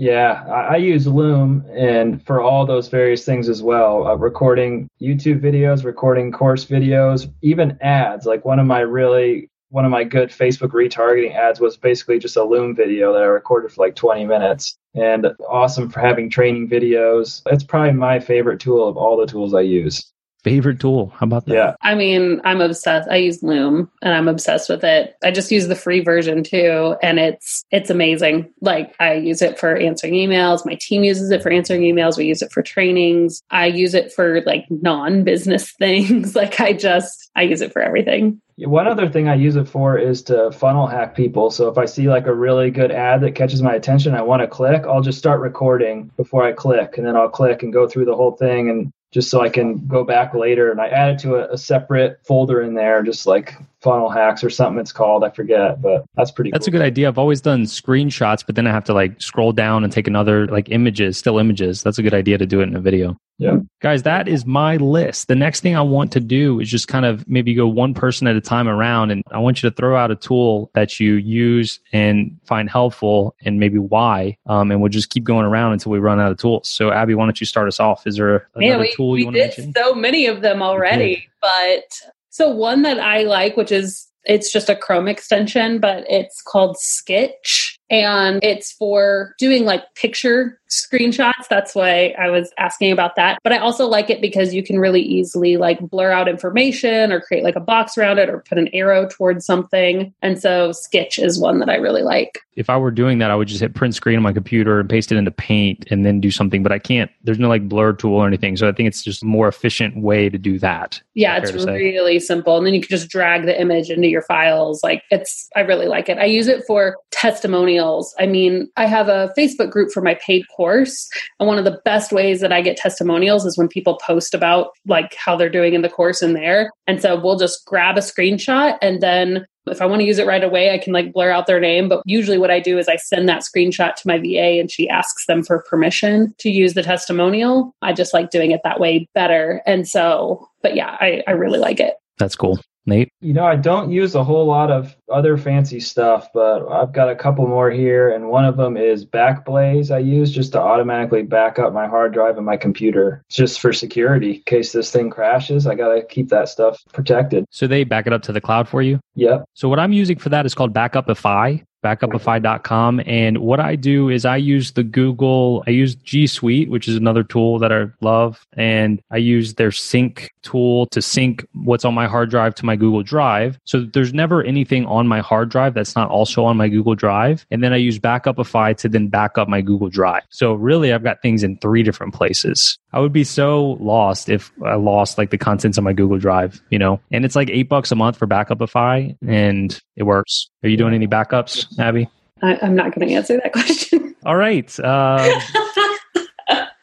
Yeah, I, I, use Loom and for all those various things as well. Uh, recording YouTube videos, recording course videos, even ads. Like one of my really one of my good Facebook retargeting ads was basically just a Loom video that I recorded for like 20 minutes. And awesome for having training videos. It's probably my favorite tool of all the tools I use favorite tool. How about that? Yeah. I mean, I'm obsessed. I use Loom and I'm obsessed with it. I just use the free version too and it's it's amazing. Like I use it for answering emails, my team uses it for answering emails, we use it for trainings. I use it for like non-business things. like I just I use it for everything. One other thing I use it for is to funnel hack people. So if I see like a really good ad that catches my attention, I want to click, I'll just start recording before I click and then I'll click and go through the whole thing and just so I can go back later. And I added to a, a, separate folder in there, just like funnel hacks or something it's called. I forget, but that's pretty. Good. That's cool. a good idea. I've always done screenshots, but then I have to like scroll down and take another like images, still images. That's a good idea to do it in a video. Yeah. Guys, that is my list. The next thing I want to do is just kind of maybe go one person at a time around and I want you to throw out a tool that you use and find helpful and maybe why. Um, and we'll just keep going around until we run out of tools. So Abbey, why don't you start us off? Is there another Man, we, tool you we want to did mention? so many of them already, but so one that I like, which is it's just a Chrome extension, but it's called Sketch and it's for doing like picture screenshots. That's why I was asking about that. But I also like it because you can really easily like blur out information or create like a box around it or put an arrow towards something. And so Sketch is one that I really like. If I were doing that, I would just hit print screen on my computer and paste it into Paint and then do something. But I can't, there's no like blur tool or anything. So I think it's just a more efficient way to do that. Yeah, it's really simple. And then you can just drag the image into your files. Like it's, I really like it. I use it for testimonials. I mean, I have a Facebook group for my paid course. And one of the best ways that I get testimonials is when people post about like how they're doing in the course in there. And so we'll just grab a screenshot and then if I want to use it right away, I can like blur out their name. But usually what I do is I send that screenshot to my VA and she asks them for permission to use the testimonial. I just like doing it that way better. And so, but yeah, I, I really like it. That's cool. Nate? You know, I don't use a whole lot of other fancy stuff, but I've got a couple more here, and one of them is Backblaze. I use just to automatically back up my hard drive and my computer, just for security. In case this thing crashes, I got to keep that stuff protected. So they back it up to the cloud for you? Yep. So what I'm using for that is called Backupify backupify.com. And what I do is I use the Google, I use G Suite, which is another tool that I love. And I use their sync tool to sync what's on my hard drive to my Google Drive. So there's never anything on my hard drive that's not also on my Google Drive. And then I use Backupify to then back up my Google Drive. So really, I've got things in three different places. I would be so lost if I lost like the contents of my Google Drive, you know? And it's like eight bucks a month for Backupify and it works. Are you doing any backups, Abbey? I, am not going to answer that question. All right. Uh,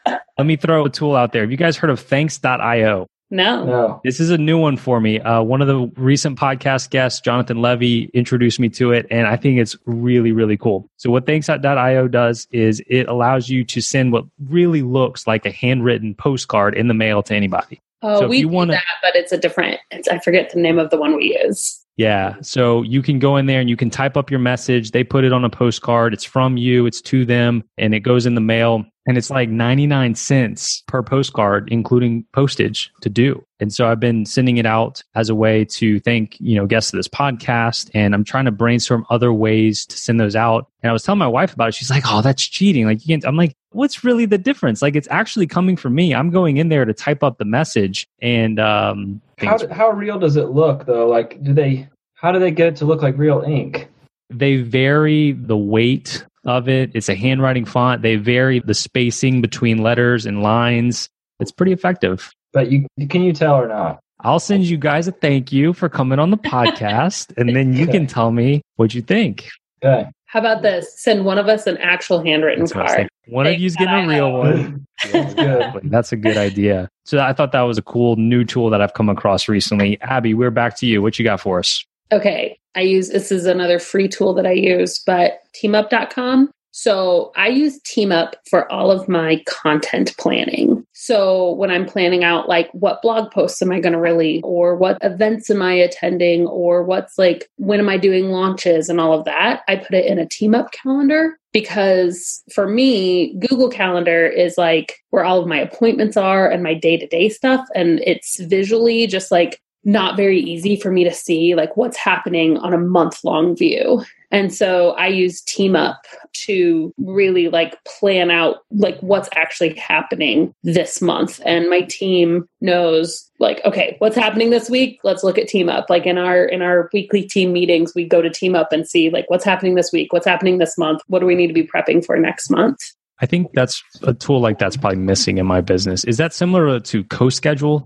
let me throw a tool out there. Have you guys heard of thanks.io? No. No. This is a new one for me. Uh, one of the recent podcast guests, Jonathan Levy, introduced me to it, and I think it's really, really cool. So, what Thanks.io does is it allows you to send what really looks like a handwritten postcard in the mail to anybody. Oh, So we you wanna- that, but it's a different. It's, I forget the name of the one we use. Yeah. So you can go in there and you can type up your message. They put it on a postcard. It's from you, it's to them, and it goes in the mail. And it's like 99 cents per postcard, including postage to do. And so I've been sending it out as a way to thank, you know, guests of this podcast. And I'm trying to brainstorm other ways to send those out. And I was telling my wife about it. She's like, oh, that's cheating. Like, you can't, I'm like, what's really the difference? Like, it's actually coming from me. I'm going in there to type up the message and, um, How, how real does it look, though? Like, do they, how do they get it to look like real ink? they vary the weight of it. It's a handwriting font. They vary the spacing between letters and lines. It's pretty effective. But you can you tell or not? I'll send you guys a thank you for coming on the podcast, and then you can tell me what you think. Okay. How about this? Send one of us an actual handwritten That's what I was card. thinking. One of Thanks, you's getting a real one. That's good. That's a good idea. So I thought that was a cool new tool that I've come across recently. Abbey, we're back to you. What you got for us? Okay. I use this is another free tool that I use, but teamup.com. So I use TeamUp for all of my content planning. So when I'm planning out like what blog posts am I going to release or what events am I attending or what's like when am I doing launches and all of that, I put it in a TeamUp calendar because for me, Google Calendar is like where all of my appointments are and my day-to-day stuff and it's visually just like not very easy for me to see like what's happening on a month long view. And so I use Team Up to really like plan out like what's actually happening this month. And my team knows like, okay, what's happening this week? Let's look at Team Up. Like in our in our weekly team meetings, we go to Team Up and see like what's happening this week, what's happening this month, what do we need to be prepping for next month? I think that's a tool like that's probably missing in my business. Is that similar to co-schedule?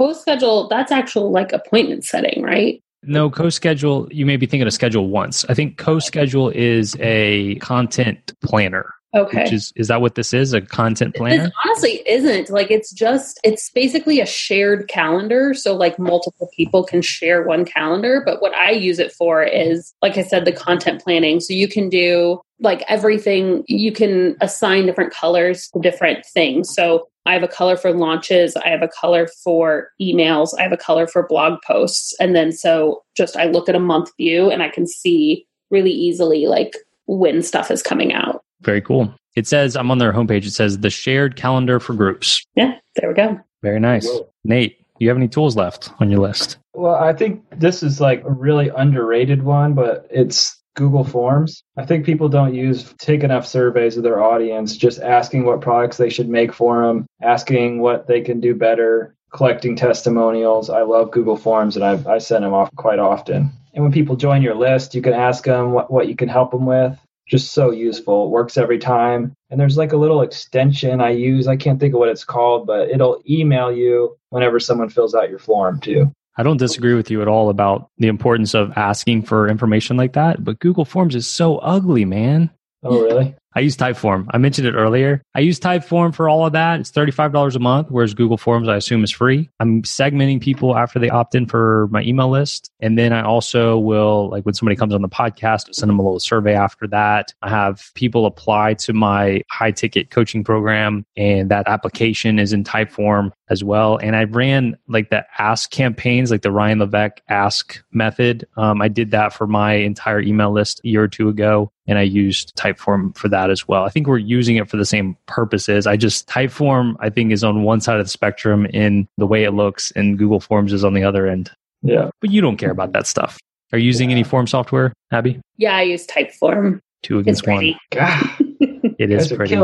Co-schedule, that's actual like appointment setting, right? No, co-schedule, you may be thinking of schedule once. I think co-schedule is a content planner. Okay. Which is is that what this is? A content planner? This honestly isn't like it's just it's basically a shared calendar so like multiple people can share one calendar but what I use it for is like I said the content planning so you can do like everything you can assign different colors to different things so I have a color for launches I have a color for emails I have a color for blog posts and then so just I look at a month view and I can see really easily like when stuff is coming out Very cool. It says I'm on their homepage. It says the shared calendar for groups. yeah there we go Very nice. Whoa. Nate, do you have any tools left on your list? Well, I think this is like a really underrated one, but it's Google Forms. I think people don't use take enough surveys of their audience, just asking what products they should make for them, asking what they can do better, collecting testimonials. I love Google Forms, and I I send them off quite often. And when people join your list, you can ask them what, what you can help them with. Just so useful. It works every time. And there's like a little extension I use. I can't think of what it's called, but it'll email you whenever someone fills out your form too. I don't disagree with you at all about the importance of asking for information like that, but Google Forms is so ugly, man. Oh, really? I use Typeform. I mentioned it earlier. I use Typeform for all of that. It's $35 a month, whereas Google Forms, I assume, is free. I'm segmenting people after they opt in for my email list. And then I also will, like when somebody comes on the podcast, I'll send them a little survey after that. I have people apply to my high ticket coaching program, and that application is in Typeform as well. And I ran like the ask campaigns, like the Ryan Levesque ask method. Um, I did that for my entire email list a year or two ago. And I used Typeform for that as well. I think we're using it for the same purposes. I just Typeform, I think, is on one side of the spectrum in the way it looks, and Google Forms is on the other end. Yeah. But you don't care about that stuff. Are you using any form software, Abbey? Yeah, I use Typeform. Two It's against one. pretty. God, It you is guys pretty.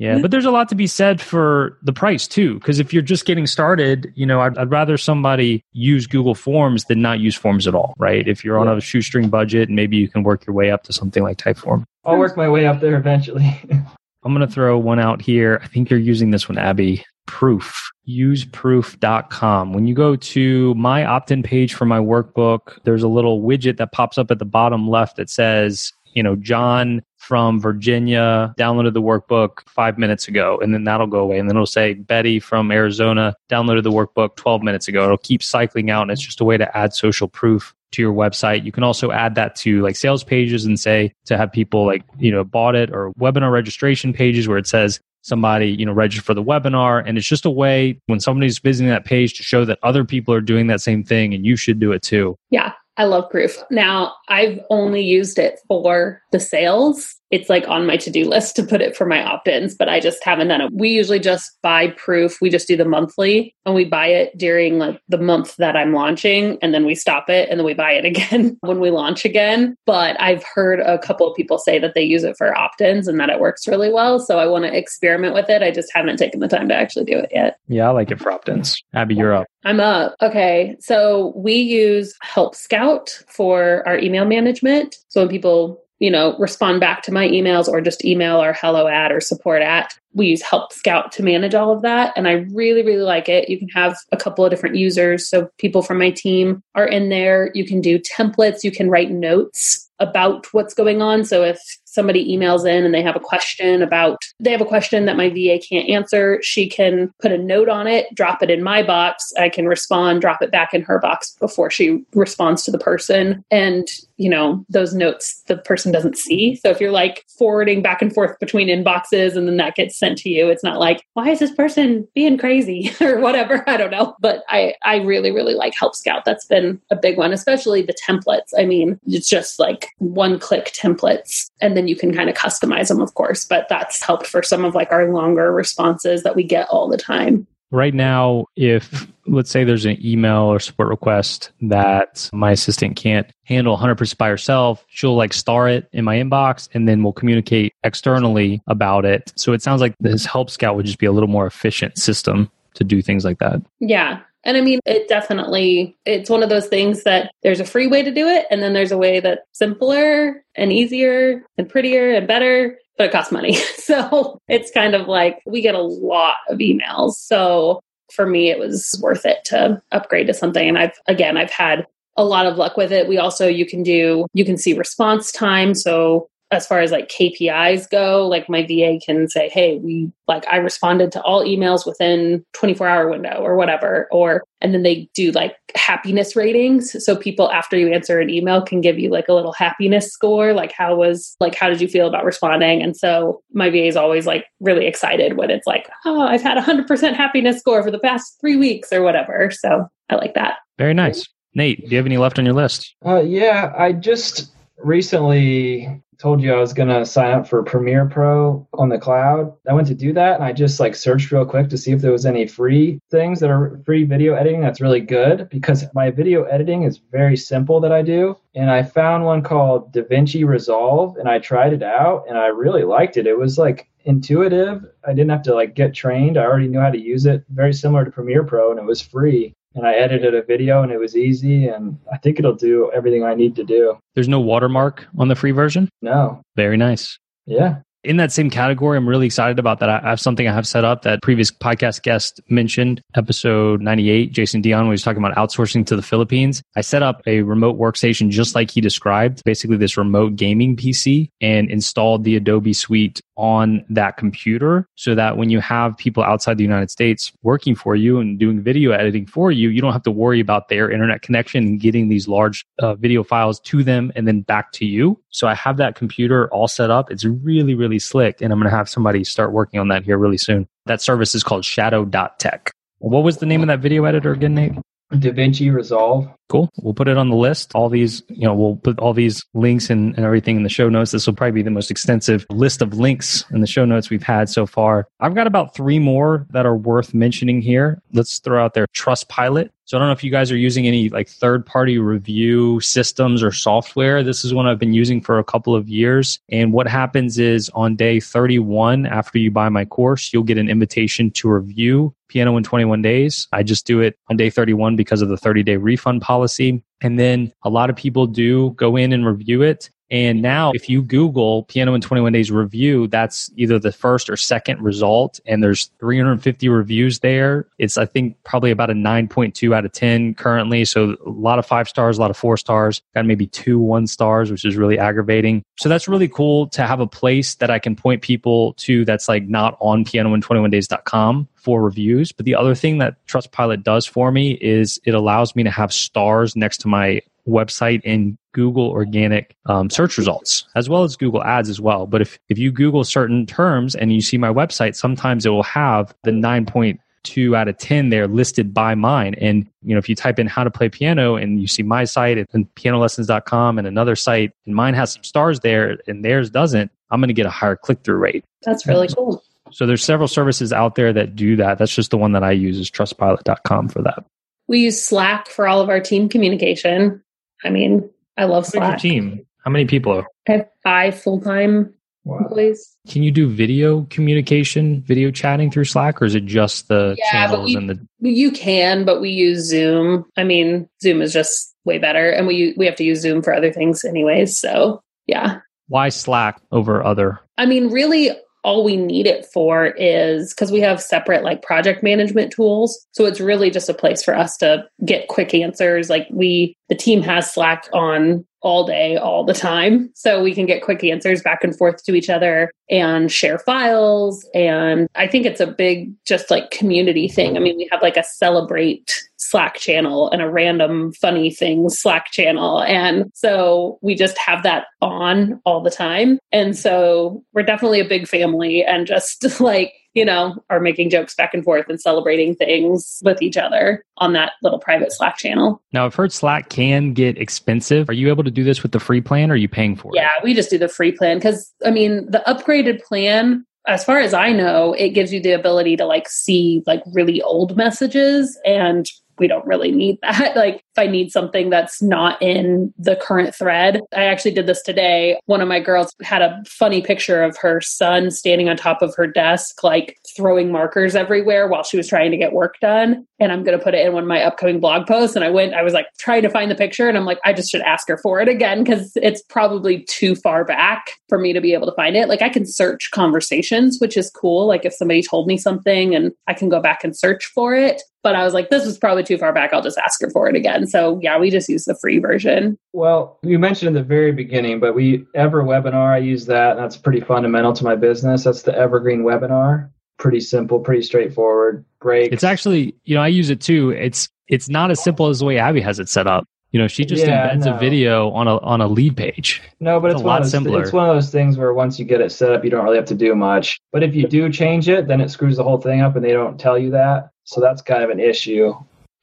Yeah, but there's a lot to be said for the price too. Because if you're just getting started, you know, I'd, I'd rather somebody use Google Forms than not use Forms at all, right? If you're on a shoestring budget, maybe you can work your way up to something like Typeform. I'll work my way up there eventually. I'm going to throw one out here. I think you're using this one, Abbey. Proof. Useproof.com. When you go to my opt in page for my workbook, there's a little widget that pops up at the bottom left that says, you know, John from Virginia downloaded the workbook five minutes ago, and then that'll go away. And then it'll say Betty from Arizona downloaded the workbook 12 minutes ago. It'll keep cycling out, and it's just a way to add social proof to your website. You can also add that to like sales pages and say to have people like, you know, bought it or webinar registration pages where it says somebody, you know, register for the webinar. And it's just a way when somebody's visiting that page to show that other people are doing that same thing and you should do it too. Yeah, I love proof. Now, I've only used it for the sales. It's like on my to do list to put it for my opt ins, but I just haven't done it. We usually just buy proof. We just do the monthly and we buy it during like the month that I'm launching and then we stop it and then we buy it again when we launch again. But I've heard a couple of people say that they use it for opt ins and that it works really well. So I want to experiment with it. I just haven't taken the time to actually do it yet. Yeah, I like it for opt ins. Abbey, you're up. I'm up. Okay. So we use Help Scout for our email management. So when people, you know, respond back to my emails or just email our hello at or support at, we use Help Scout to manage all of that. And I really, really like it. You can have a couple of different users. So people from my team are in there. You can do templates. You can write notes about what's going on. So if somebody emails in and they have a question about they have a question that my VA can't answer, she can put a note on it, drop it in my box, I can respond, drop it back in her box before she responds to the person and you know, those notes the person doesn't see. So if you're like forwarding back and forth between inboxes and then that gets sent to you, it's not like, why is this person being crazy or whatever? I don't know. But I I really really like Help Scout. That's been a big one, especially the templates. I mean, it's just like one click templates and then you can kind of customize them of course, but that's helped for some of like our longer responses that we get all the time. Right now, if let's say there's an email or support request that my assistant can't handle 100% by herself, she'll like star it in my inbox and then we'll communicate externally about it. So it sounds like this Help Scout would just be a little more efficient system to do things like that. Yeah. And I mean, it definitely, it's one of those things that there's a free way to do it. And then there's a way that's simpler and easier and prettier and better, but it costs money. So it's kind of like we get a lot of emails. So for me, it was worth it to upgrade to something. And I've, again, I've had a lot of luck with it. We also, you can do, you can see response time. So as far as like KPIs go, like my VA can say, hey, we like I responded to all emails within 24 hour window or whatever. Or and then they do like happiness ratings. So people after you answer an email can give you like a little happiness score, like how was like how did you feel about responding? And so my VA is always like really excited when it's like, oh, I've had a hundred percent happiness score for the past three weeks or whatever. So I like that. Very nice. Nate, do you have any left on your list? Uh, yeah, I just recently told you I was gonna sign up for Premiere Pro on the cloud. I went to do that and I just like searched real quick to see if there was any free things that are free video editing that's really good because my video editing is very simple that I do. And I found one called DaVinci Resolve and I tried it out and I really liked it. It was like intuitive. I didn't have to like get trained. I already knew how to use it. Very similar to Premiere Pro and it was free and I edited a video and it was easy and I think it'll do everything I need to do. There's no watermark on the free version? No. Very nice. Yeah. In that same category, I'm really excited about that. I have something I have set up that previous podcast guest mentioned, episode 98, Jason Dion, when he was talking about outsourcing to the Philippines. I set up a remote workstation just like he described, basically this remote gaming PC and installed the Adobe suite on that computer so that when you have people outside the United States working for you and doing video editing for you, you don't have to worry about their internet connection and getting these large uh, video files to them and then back to you. So I have that computer all set up. It's really, really slick. And I'm going to have somebody start working on that here really soon. That service is called shadow.tech. What was the name of that video editor again, Nate? DaVinci Resolve. Cool. We'll put it on the list. All these, you know, we'll put all these links and, and everything in the show notes. This will probably be the most extensive list of links in the show notes we've had so far. I've got about three more that are worth mentioning here. Let's throw out there Trustpilot. So I don't know if you guys are using any like third party review systems or software. This is one I've been using for a couple of years. And what happens is on day 31, after you buy my course, you'll get an invitation to review Piano in 21 days. I just do it on day 31 because of the 30 day refund policy policy. And then a lot of people do go in and review it. And now, if you Google Piano in 21 Days review, that's either the first or second result. And there's 350 reviews there. It's, I think, probably about a 9.2 out of 10 currently. So a lot of five stars, a lot of four stars, got maybe two one stars, which is really aggravating. So that's really cool to have a place that I can point people to that's like not on pianoin21days.com for reviews. But the other thing that Trustpilot does for me is it allows me to have stars next to my website in Google organic um, search results, as well as Google ads as well. But if, if you Google certain terms and you see my website, sometimes it will have the 9.2 out of 10 there listed by mine. And, you know, if you type in how to play piano and you see my site and pianolessons.com and another site and mine has some stars there and theirs doesn't, I'm going to get a higher click through rate. That's really cool. So there's several services out there that do that. That's just the one that I use is trustpilot.com for that. We use Slack for all of our team communication. I mean, I love Slack. team? How many people? I have five full time wow. employees. Can you do video communication, video chatting through Slack, or is it just the yeah, channels we, and the? You can, but we use Zoom. I mean, Zoom is just way better, and we we have to use Zoom for other things anyways. So yeah. Why Slack over other? I mean, really, all we need it for is because we have separate like project management tools. So it's really just a place for us to get quick answers. Like we, the team has Slack on all day, all the time. So we can get quick answers back and forth to each other and share files. And I think it's a big, just like community thing. I mean, we have like a celebrate Slack channel and a random funny things Slack channel. And so we just have that on all the time. And so we're definitely a big family and just like you know, are making jokes back and forth and celebrating things with each other on that little private Slack channel. Now, I've heard Slack can get expensive. Are you able to do this with the free plan or are you paying for yeah, it? Yeah, we just do the free plan because, I mean, the upgraded plan as far as I know, it gives you the ability to like see like really old messages and we don't really need that. Like if I need something that's not in the current thread, I actually did this today. One of my girls had a funny picture of her son standing on top of her desk, like throwing markers everywhere while she was trying to get work done. And I'm going to put it in one of my upcoming blog posts. And I went, I was like trying to find the picture and I'm like, I just should ask her for it again because it's probably too far back for me to be able to find it. Like I can search conversations, which is cool. Like if somebody told me something and I can go back and search for it. But I was like, this was probably too far back. I'll just ask her for it again. So yeah, we just use the free version. Well, you mentioned in the very beginning, but we EverWebinar, I use that. that's pretty fundamental to my business. That's the Evergreen Webinar. Pretty simple, pretty straightforward. Great. It's actually, you know, I use it too. It's it's not as simple as the way Abbey has it set up. You know, she just yeah, embeds no. a video on a on a lead page. No, but it's, it's a lot those, simpler. It's one of those things where once you get it set up, you don't really have to do much. But if you do change it, then it screws the whole thing up, and they don't tell you that. So that's kind of an issue.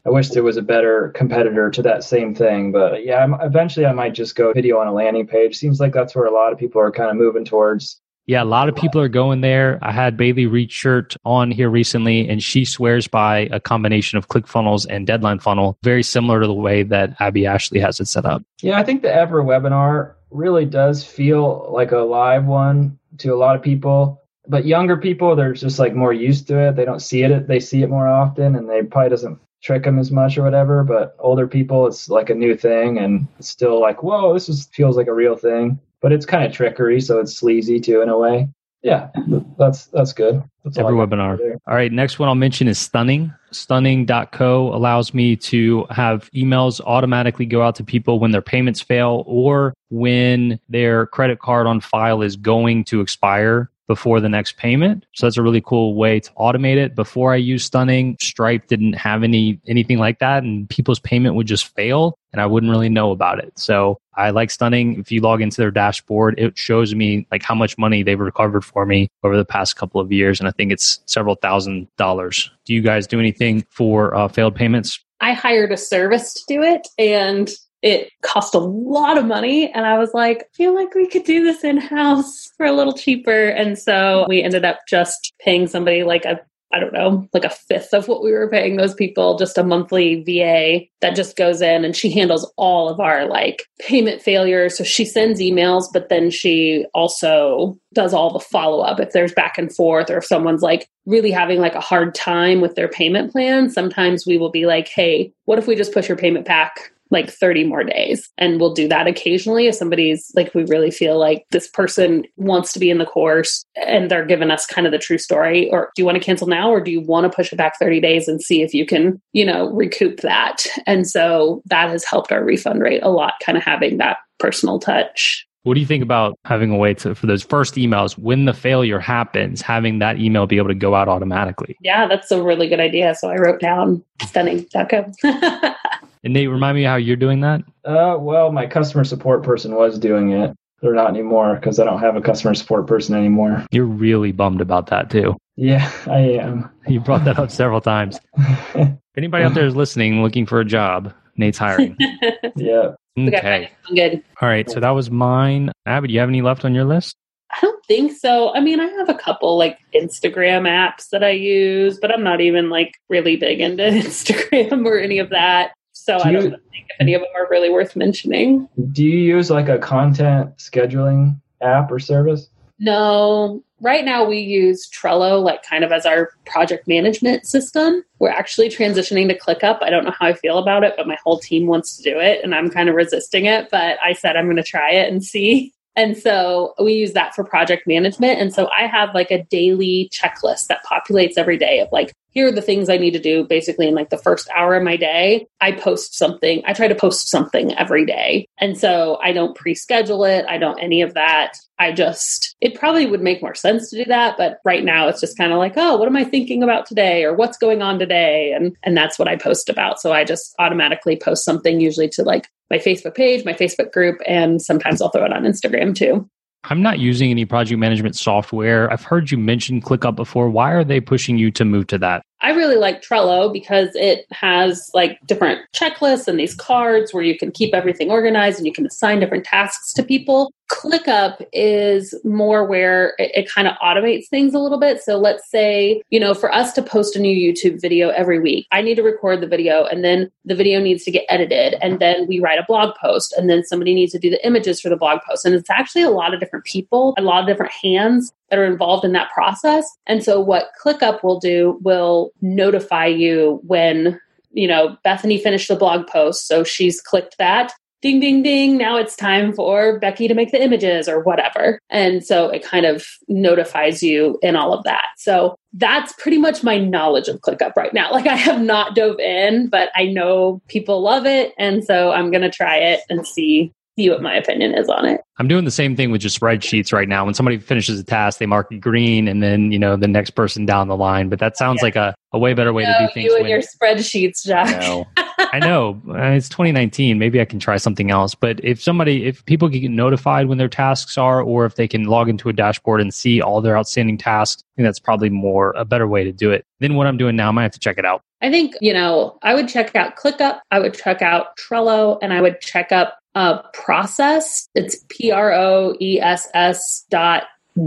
I wish there was a better competitor to that same thing, but yeah, I'm, eventually I might just go video on a landing page. Seems like that's where a lot of people are kind of moving towards. Yeah, a lot of people are going there. I had Bailey Richert on here recently, and she swears by a combination of ClickFunnels and Deadline Funnel, very similar to the way that Abbey Ashley has it set up. Yeah, I think the EverWebinar really does feel like a live one to a lot of people but younger people they're just like more used to it they don't see it they see it more often and they probably doesn't trick them as much or whatever but older people it's like a new thing and it's still like whoa this is feels like a real thing but it's kind of trickery so it's sleazy too in a way Yeah, that's that's good. That's EverWebinar. All right, next one I'll mention is Stunning. Stunning.co allows me to have emails automatically go out to people when their payments fail or when their credit card on file is going to expire before the next payment. So that's a really cool way to automate it. Before I used Stunning, Stripe didn't have any anything like that and people's payment would just fail and I wouldn't really know about it. So I like Stunning. If you log into their dashboard, it shows me like how much money they've recovered for me over the past couple of years and I think it's several thousand dollars. Do you guys do anything for uh, failed payments? I hired a service to do it and it cost a lot of money. And I was like, I feel like we could do this in house for a little cheaper. And so we ended up just paying somebody like a I don't know, like a fifth of what we were paying those people, just a monthly VA that just goes in and she handles all of our like payment failures. So she sends emails, but then she also does all the follow up if there's back and forth or if someone's like really having like a hard time with their payment plan. Sometimes we will be like, hey, what if we just push your payment back like 30 more days. And we'll do that occasionally if somebody's like, we really feel like this person wants to be in the course and they're giving us kind of the true story. Or do you want to cancel now or do you want to push it back 30 days and see if you can, you know, recoup that? And so that has helped our refund rate a lot, kind of having that personal touch. What do you think about having a way to, for those first emails, when the failure happens, having that email be able to go out automatically? Yeah, that's a really good idea. So I wrote down stunning.co. And Nate, remind me how you're doing that. Uh, well, my customer support person was doing it. They're not anymore because I don't have a customer support person anymore. You're really bummed about that too. Yeah, I am. You brought that up several times. if anybody out there is listening, looking for a job, Nate's hiring. yeah. Okay. Good. All right. So that was mine. Abbey, do you have any left on your list? I don't think so. I mean, I have a couple like Instagram apps that I use, but I'm not even like really big into Instagram or any of that. So do I don't you, think if any of them are really worth mentioning. Do you use like a content scheduling app or service? No. Right now we use Trello like kind of as our project management system. We're actually transitioning to ClickUp. I don't know how I feel about it, but my whole team wants to do it and I'm kind of resisting it, but I said I'm going to try it and see and so we use that for project management. And so I have like a daily checklist that populates every day of like, here are the things I need to do basically in like the first hour of my day. I post something. I try to post something every day. And so I don't pre schedule it. I don't any of that. I just, it probably would make more sense to do that. But right now it's just kind of like, oh, what am I thinking about today or what's going on today? And, and that's what I post about. So I just automatically post something usually to like my Facebook page, my Facebook group, and sometimes I'll throw it on Instagram too. I'm not using any project management software. I've heard you mention ClickUp before. Why are they pushing you to move to that? I really like Trello because it has like different checklists and these cards where you can keep everything organized and you can assign different tasks to people. ClickUp is more where it, it kind of automates things a little bit. So let's say, you know, for us to post a new YouTube video every week, I need to record the video and then the video needs to get edited and then we write a blog post and then somebody needs to do the images for the blog post. And it's actually a lot of different people, a lot of different hands that are involved in that process. And so what ClickUp will do will notify you when, you know, Bethany finished the blog post. So she's clicked that. Ding, ding, ding. Now it's time for Becky to make the images or whatever. And so it kind of notifies you in all of that. So that's pretty much my knowledge of ClickUp right now. Like I have not dove in, but I know people love it. And so I'm going to try it and see see what my opinion is on it. I'm doing the same thing with just spreadsheets right now. When somebody finishes a task, they mark it green and then, you know, the next person down the line. But that sounds yeah. like a, a way better way no, to do things. You and your spreadsheets, Jacques. I know. I know. Uh, it's 2019. Maybe I can try something else. But if somebody, if people get notified when their tasks are, or if they can log into a dashboard and see all their outstanding tasks, I think that's probably more a better way to do it. than what I'm doing now, I might have to check it out. I think, you know, I would check out ClickUp, I would check out Trello, and I would check up uh, process. It's P R O E S S dot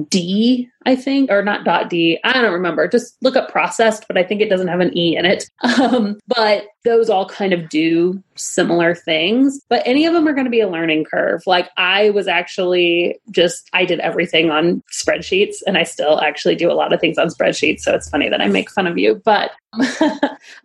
D, I think, or not dot D. I don't remember. Just look up processed, but I think it doesn't have an E in it. Um, but those all kind of do similar things, but any of them are going to be a learning curve. Like I was actually just, I did everything on spreadsheets and I still actually do a lot of things on spreadsheets. So it's funny that I make fun of you, but,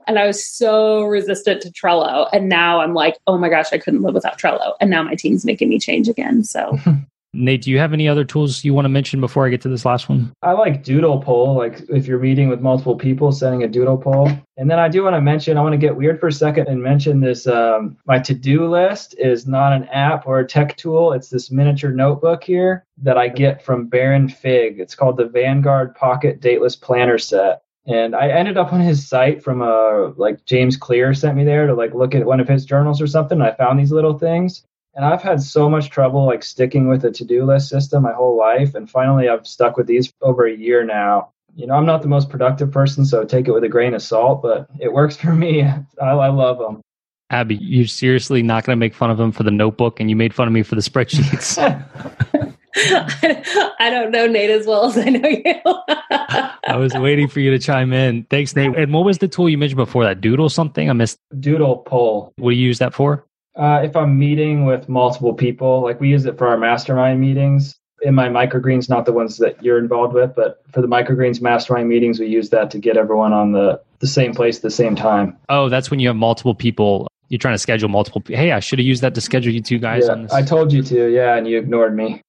and I was so resistant to Trello. And now I'm like, oh my gosh, I couldn't live without Trello. And now my team's making me change again. So Nate, do you have any other tools you want to mention before I get to this last one? I like doodle poll, like if you're meeting with multiple people, sending a doodle poll. And then I do want to mention, I want to get weird for a second and mention this. Um, my to do list is not an app or a tech tool. It's this miniature notebook here that I get from Baron Fig. It's called the Vanguard Pocket Dateless Planner Set. And I ended up on his site from a like James Clear sent me there to like look at one of his journals or something. I found these little things. And I've had so much trouble like sticking with a to-do list system my whole life. And finally I've stuck with these for over a year now. You know, I'm not the most productive person, so take it with a grain of salt, but it works for me. I, I love them. Abbey, you're seriously not going to make fun of him for the notebook, and you made fun of me for the spreadsheets. I don't know Nate as well as I know you. I was waiting for you to chime in. Thanks, Nate. And what was the tool you mentioned before that? Doodle something? I missed. Doodle poll. What do you use that for? Uh, if I'm meeting with multiple people, like we use it for our mastermind meetings. In my microgreens, not the ones that you're involved with, but for the microgreens mastermind meetings, we use that to get everyone on the, the same place at the same time. Oh, that's when you have multiple people. You're trying to schedule multiple. Hey, I should have used that to schedule you two guys yeah, on this. I told you to, yeah, and you ignored me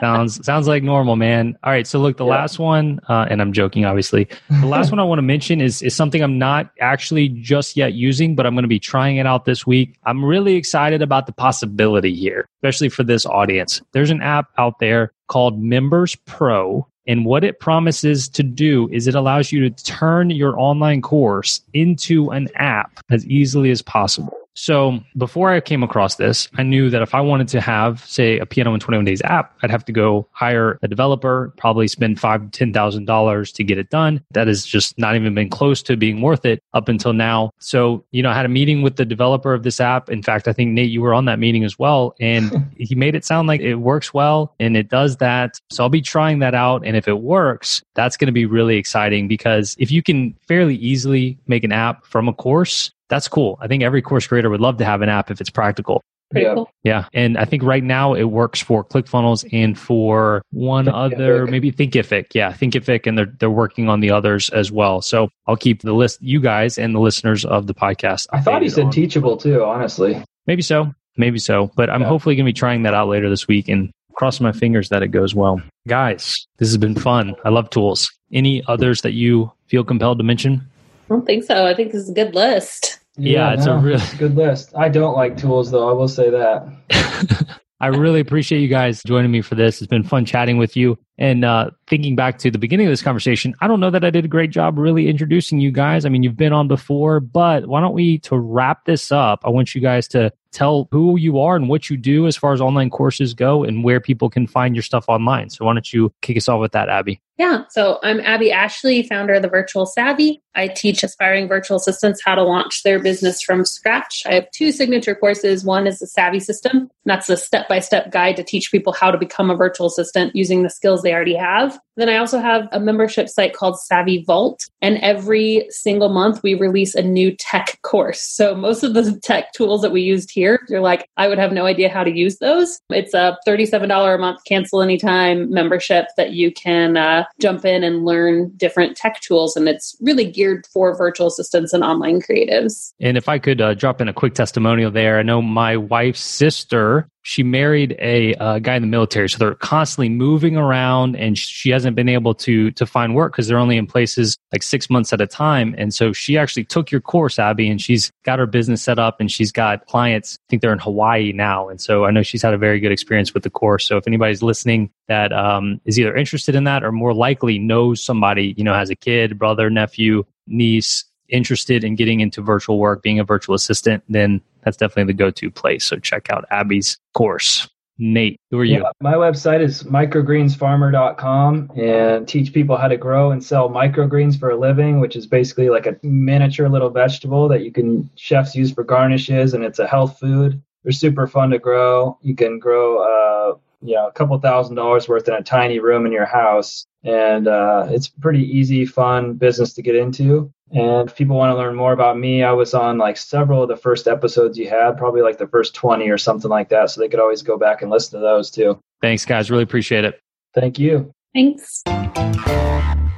sounds sounds like normal, man. All right, so look, the yeah. last one, uh, and I'm joking, obviously. The last one I want to mention is is something I'm not actually just yet using, but I'm going to be trying it out this week. I'm really excited about the possibility here, especially for this audience. There's an app out there called Members Pro. And what it promises to do is it allows you to turn your online course into an app as easily as possible. So before I came across this, I knew that if I wanted to have, say, a piano in 21 days app, I'd have to go hire a developer, probably spend five to ten thousand dollars to get it done. That has just not even been close to being worth it up until now. So, you know, I had a meeting with the developer of this app. In fact, I think Nate, you were on that meeting as well. And he made it sound like it works well and it does that. So I'll be trying that out. And if it works, that's going to be really exciting because if you can fairly easily make an app from a course, that's cool. I think every course creator would love to have an app if it's practical. Pretty yeah. cool. Yeah. And I think right now it works for ClickFunnels and for one Thinkific. other, maybe Thinkific. Yeah, Thinkific. And they're, they're working on the others as well. So I'll keep the list, you guys and the listeners of the podcast. I thought he said on. teachable too, honestly. Maybe so. Maybe so. But I'm yeah. hopefully going to be trying that out later this week and cross my fingers that it goes well. Guys, this has been fun. I love tools. Any others that you feel compelled to mention? I don't think so. I think this is a good list. Yeah, yeah it's no, a really it's a good list. I don't like tools though. I will say that. I really appreciate you guys joining me for this. It's been fun chatting with you. And uh, thinking back to the beginning of this conversation, I don't know that I did a great job really introducing you guys. I mean, you've been on before, but why don't we, to wrap this up, I want you guys to tell who you are and what you do as far as online courses go and where people can find your stuff online. So why don't you kick us off with that, Abbey? Yeah. So I'm Abbey Ashley, founder of the Virtual Savvy. I teach aspiring virtual assistants how to launch their business from scratch. I have two signature courses. One is the Savvy System. That's a step by step guide to teach people how to become a virtual assistant using the skills they already have. Then I also have a membership site called Savvy Vault. And every single month we release a new tech course. So most of the tech tools that we used here, you're like, I would have no idea how to use those. It's a $37 a month cancel anytime membership that you can uh, jump in and learn different tech tools. And it's really geared for virtual assistants and online creatives. And if I could uh, drop in a quick testimonial there, I know my wife's sister she married a uh, guy in the military. So they're constantly moving around and she hasn't been able to to find work because they're only in places like six months at a time. And so she actually took your course abbey and she's got her business set up and she's got clients. I think they're in hawaii now. And so i know she's had a very good experience with the course. So if anybody's listening that um, is either interested in that or more likely knows somebody you know has a kid brother nephew niece interested in getting into virtual work being a virtual assistant then that's definitely the go-to place. So check out Abbey's course. Nate, who are you? Yeah, my website is microgreensfarmer.com and teach people how to grow and sell microgreens for a living, which is basically like a miniature little vegetable that you can chefs use for garnishes and it's a health food. They're super fun to grow. You can grow uh you know, a couple thousand dollars worth in a tiny room in your house. And uh, it's pretty easy, fun business to get into. And if people want to learn more about me, I was on like several of the first episodes you had, probably like the first 20 or something like that. So they could always go back and listen to those too. Thanks, guys. Really appreciate it. Thank you. Thanks.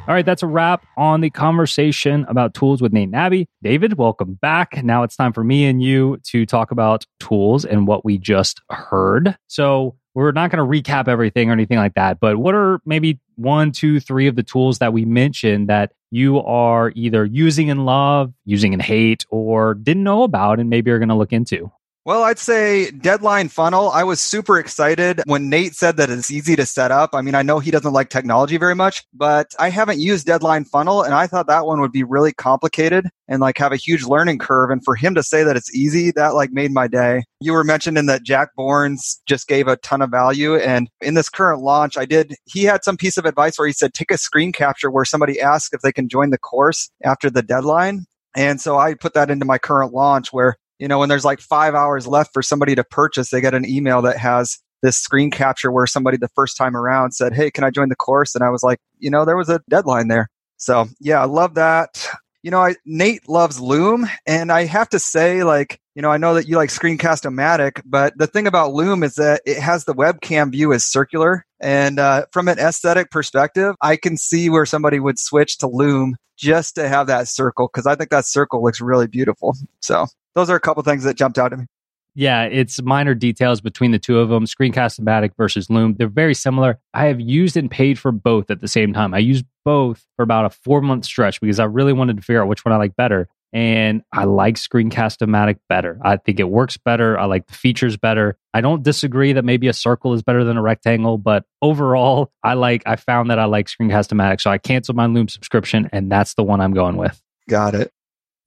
All right, that's a wrap on the conversation about tools with Nate and Abbey. David, welcome back. Now it's time for me and you to talk about tools and what we just heard. So, we're not going to recap everything or anything like that, but what are maybe one, two, three of the tools that we mentioned that you are either using in love, using in hate, or didn't know about and maybe are going to look into? Well, I'd say deadline funnel. I was super excited when Nate said that it's easy to set up. I mean, I know he doesn't like technology very much, but I haven't used deadline funnel and I thought that one would be really complicated and like have a huge learning curve. And for him to say that it's easy, that like made my day. You were mentioning that Jack Born's just gave a ton of value. And in this current launch, I did, he had some piece of advice where he said, take a screen capture where somebody asks if they can join the course after the deadline. And so I put that into my current launch where you know, when there's like five hours left for somebody to purchase, they get an email that has this screen capture where somebody the first time around said, Hey, can I join the course? And I was like, you know, there was a deadline there. So yeah, I love that. You know, I, Nate loves Loom and I have to say like, you know, I know that you like Screencast-O-Matic, but the thing about Loom is that it has the webcam view as circular. And uh, from an aesthetic perspective, I can see where somebody would switch to Loom just to have that circle because I think that circle looks really beautiful. So those are a couple things that jumped out at me. Yeah, it's minor details between the two of them. Screencast-O-Matic versus Loom. They're very similar. I have used and paid for both at the same time. I used both for about a four month stretch because I really wanted to figure out which one I like better. And I like Screencast-O-Matic better. I think it works better. I like the features better. I don't disagree that maybe a circle is better than a rectangle, but overall, I like I found that I like Screencast-O-Matic. So I canceled my Loom subscription and that's the one I'm going with. Got it.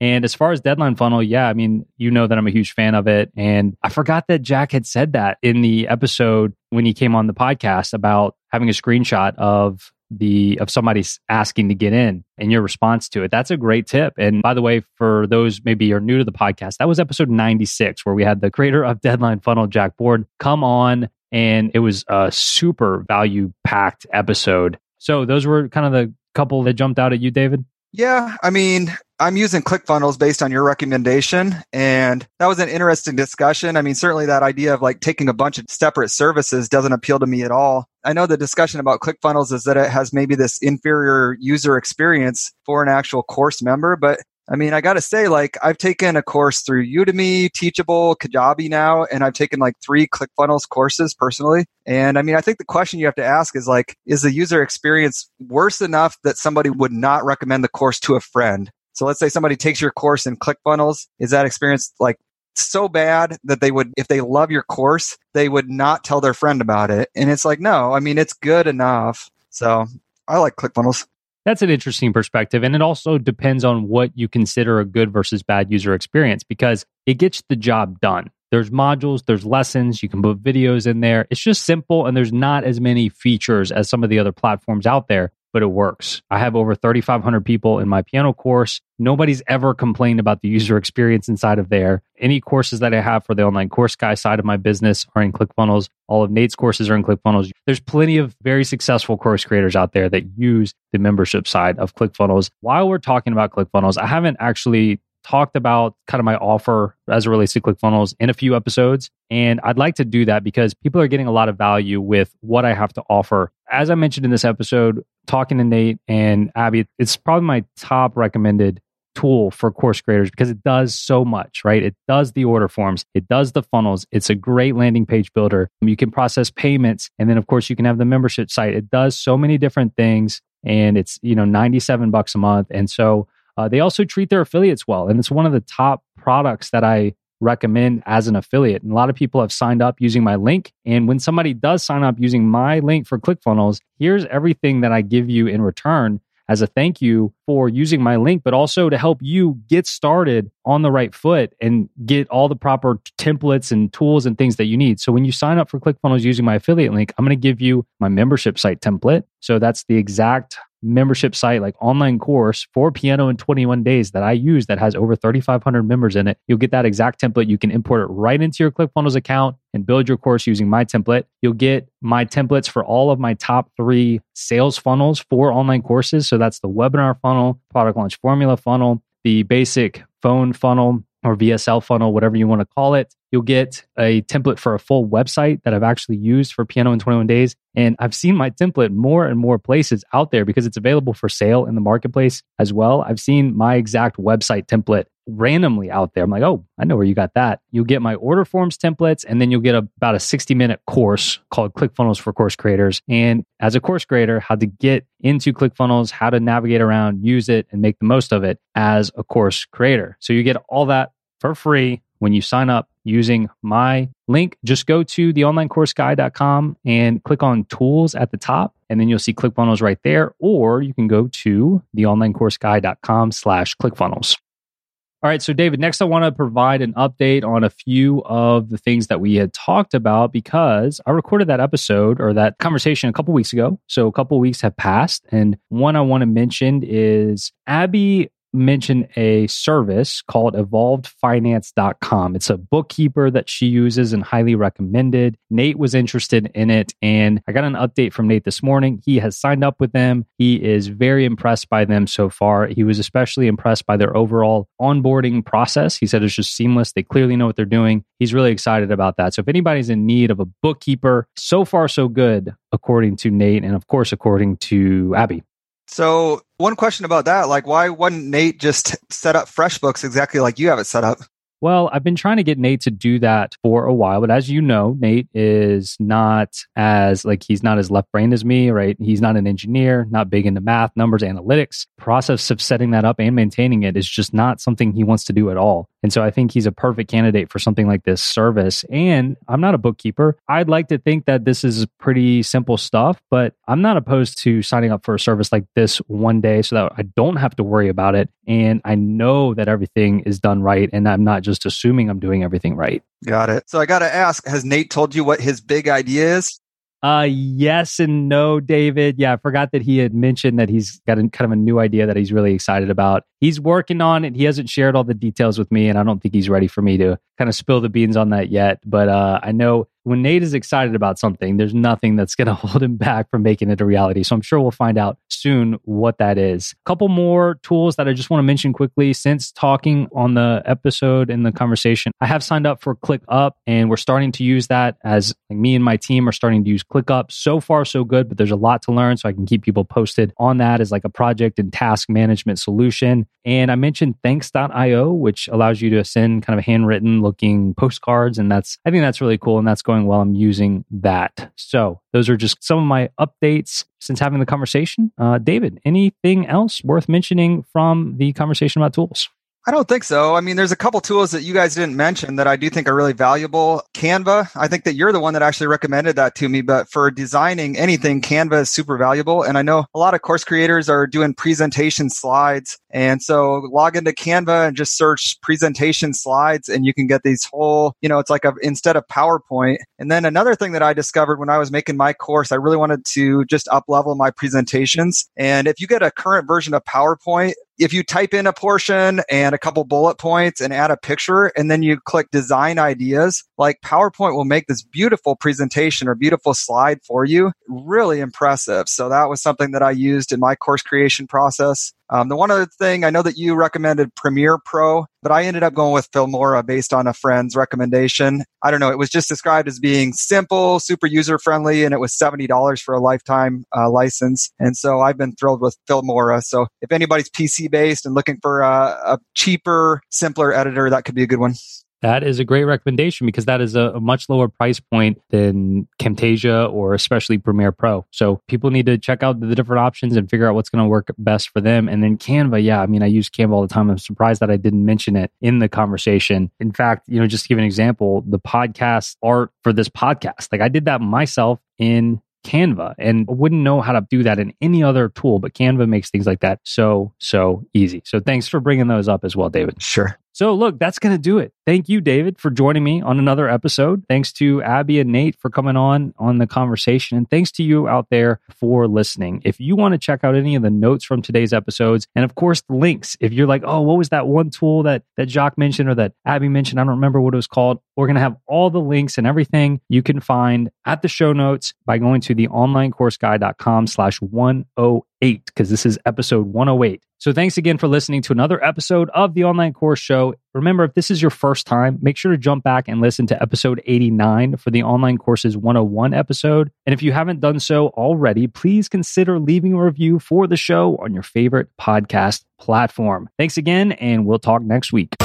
And as far as Deadline Funnel, yeah, I mean, you know that I'm a huge fan of it. And I forgot that Jack had said that in the episode when he came on the podcast about having a screenshot of the of somebody asking to get in and your response to it. That's a great tip. And by the way, for those maybe are new to the podcast, that was episode 96 where we had the creator of Deadline Funnel, Jack Born, come on and it was a super value packed episode. So those were kind of the couple that jumped out at you, David? Yeah, I mean, I'm using ClickFunnels based on your recommendation. And that was an interesting discussion. I mean, certainly that idea of like taking a bunch of separate services doesn't appeal to me at all. I know the discussion about ClickFunnels is that it has maybe this inferior user experience for an actual course member, but I mean, I got to say, like, I've taken a course through Udemy, Teachable, Kajabi now, and I've taken like three ClickFunnels courses personally. And I mean, I think the question you have to ask is like, is the user experience worse enough that somebody would not recommend the course to a friend? So let's say somebody takes your course in ClickFunnels. Is that experience like so bad that they would, if they love your course, they would not tell their friend about it? And it's like, no, I mean, it's good enough. So I like ClickFunnels. That's an interesting perspective. And it also depends on what you consider a good versus bad user experience because it gets the job done. There's modules, there's lessons, you can put videos in there. It's just simple and there's not as many features as some of the other platforms out there but it works. I have over 3,500 people in my piano course. Nobody's ever complained about the user experience inside of there. Any courses that I have for the online course guy side of my business are in ClickFunnels. All of Nate's courses are in ClickFunnels. There's plenty of very successful course creators out there that use the membership side of ClickFunnels. While we're talking about ClickFunnels, I haven't actually talked about kind of my offer as it relates to ClickFunnels in a few episodes. And I'd like to do that because people are getting a lot of value with what I have to offer. As I mentioned in this episode, talking to Nate and Abbey, it's probably my top recommended tool for course creators because it does so much, right? It does the order forms, it does the funnels. It's a great landing page builder. You can process payments. And then, of course, you can have the membership site. It does so many different things. And it's, you know, 97 bucks a month. And so uh, they also treat their affiliates well. And it's one of the top products that I recommend as an affiliate. And a lot of people have signed up using my link. And when somebody does sign up using my link for ClickFunnels, here's everything that I give you in return as a thank you for using my link, but also to help you get started on the right foot and get all the proper templates and tools and things that you need. So when you sign up for ClickFunnels using my affiliate link, I'm going to give you my membership site template. So that's the exact membership site, like online course for piano in 21 days that I use that has over 3,500 members in it. You'll get that exact template. You can import it right into your ClickFunnels account and build your course using my template. You'll get my templates for all of my top three sales funnels for online courses. So that's the webinar funnel, product launch formula funnel, the basic phone funnel, or VSL funnel, whatever you want to call it. You'll get a template for a full website that I've actually used for Piano in 21 Days. And I've seen my template more and more places out there because it's available for sale in the marketplace as well. I've seen my exact website template randomly out there. I'm like, oh, I know where you got that. You'll get my order forms templates, and then you'll get a, about a 60 minute course called ClickFunnels for Course Creators. And as a course creator, how to get into ClickFunnels, how to navigate around, use it, and make the most of it as a course creator. So you get all that for free when you sign up using my link. Just go to theonlinecourseguy.com and click on tools at the top, and then you'll see ClickFunnels right there. Or you can go to theonlinecourseguy.com slash ClickFunnels. All right, so David, next I want to provide an update on a few of the things that we had talked about because I recorded that episode or that conversation a couple weeks ago. So a couple weeks have passed. And one I want to mention is Abbey mention a service called evolvedfinance.com. It's a bookkeeper that she uses and highly recommended. Nate was interested in it, and I got an update from Nate this morning. He has signed up with them. He is very impressed by them so far. He was especially impressed by their overall onboarding process. He said it's just seamless. They clearly know what they're doing. He's really excited about that. So if anybody's in need of a bookkeeper, so far so good, according to Nate, and of course, according to Abbey. So one question about that, like why wouldn't Nate just set up FreshBooks exactly like you have it set up? Well, I've been trying to get Nate to do that for a while, but as you know, Nate is not as like he's not as left brained as me, right? He's not an engineer, not big into math, numbers, analytics. Process of setting that up and maintaining it is just not something he wants to do at all. And so I think he's a perfect candidate for something like this service. And I'm not a bookkeeper. I'd like to think that this is pretty simple stuff, but I'm not opposed to signing up for a service like this one day so that I don't have to worry about it. And I know that everything is done right and I'm not just assuming I'm doing everything right. Got it. So I got to ask Has Nate told you what his big idea is? Uh, yes and no, David. Yeah, I forgot that he had mentioned that he's got a, kind of a new idea that he's really excited about. He's working on it. He hasn't shared all the details with me, and I don't think he's ready for me to kind of spill the beans on that yet. But uh, I know when Nate is excited about something, there's nothing that's going to hold him back from making it a reality. So I'm sure we'll find out soon what that is. A couple more tools that I just want to mention quickly since talking on the episode in the conversation. I have signed up for ClickUp and we're starting to use that as like me and my team are starting to use ClickUp. So far, so good, but there's a lot to learn. So I can keep people posted on that as like a project and task management solution. And I mentioned thanks.io, which allows you to send kind of handwritten looking postcards. And that's, I think that's really cool. And that's going well. I'm using that. So those are just some of my updates since having the conversation. Uh, David, anything else worth mentioning from the conversation about tools? I don't think so. I mean, there's a couple tools that you guys didn't mention that I do think are really valuable. Canva, I think that you're the one that actually recommended that to me, but for designing anything, Canva is super valuable. And I know a lot of course creators are doing presentation slides. And so log into Canva and just search presentation slides and you can get these whole, you know, it's like a, instead of PowerPoint. And then another thing that I discovered when I was making my course, I really wanted to just up level my presentations. And if you get a current version of PowerPoint, if you type in a portion and a couple bullet points and add a picture and then you click design ideas, like PowerPoint will make this beautiful presentation or beautiful slide for you. Really impressive. So that was something that I used in my course creation process. Um, the one other thing, I know that you recommended Premiere Pro, but I ended up going with Filmora based on a friend's recommendation. I don't know. It was just described as being simple, super user friendly, and it was $70 for a lifetime uh, license. And so I've been thrilled with Filmora. So if anybody's PC based and looking for a, a cheaper, simpler editor, that could be a good one. That is a great recommendation because that is a, a, much lower price point than Camtasia or especially Premiere Pro. So people need to check out the different options and figure out what's going to work best for them. And then Canva, yeah, I mean, I use Canva all the time. I'm surprised that I didn't mention it in the conversation. In fact, you know, just to give an example, the podcast art for this podcast, like I did that myself in Canva and wouldn't know how to do that in any other tool, but Canva makes things like that so, so easy. So thanks for bringing those up as well, David. Sure. So, look, that's going to do it. Thank you, David, for joining me on another episode. Thanks to Abbey and Nate for coming on on the conversation. And thanks to you out there for listening. If you want to check out any of the notes from today's episodes, and of course, the links, if you're like, oh, what was that one tool that, that Jacques mentioned or that Abbey mentioned? I don't remember what it was called. We're going to have all the links and everything you can find at the show notes by going to the onlinecourseguy.com slash 108, because this is episode 108. So thanks again for listening to another episode of the Online Course Show. Remember, if this is your first time, make sure to jump back and listen to episode 89 for the online courses 101 episode. And if you haven't done so already, please consider leaving a review for the show on your favorite podcast platform. Thanks again, and we'll talk next week.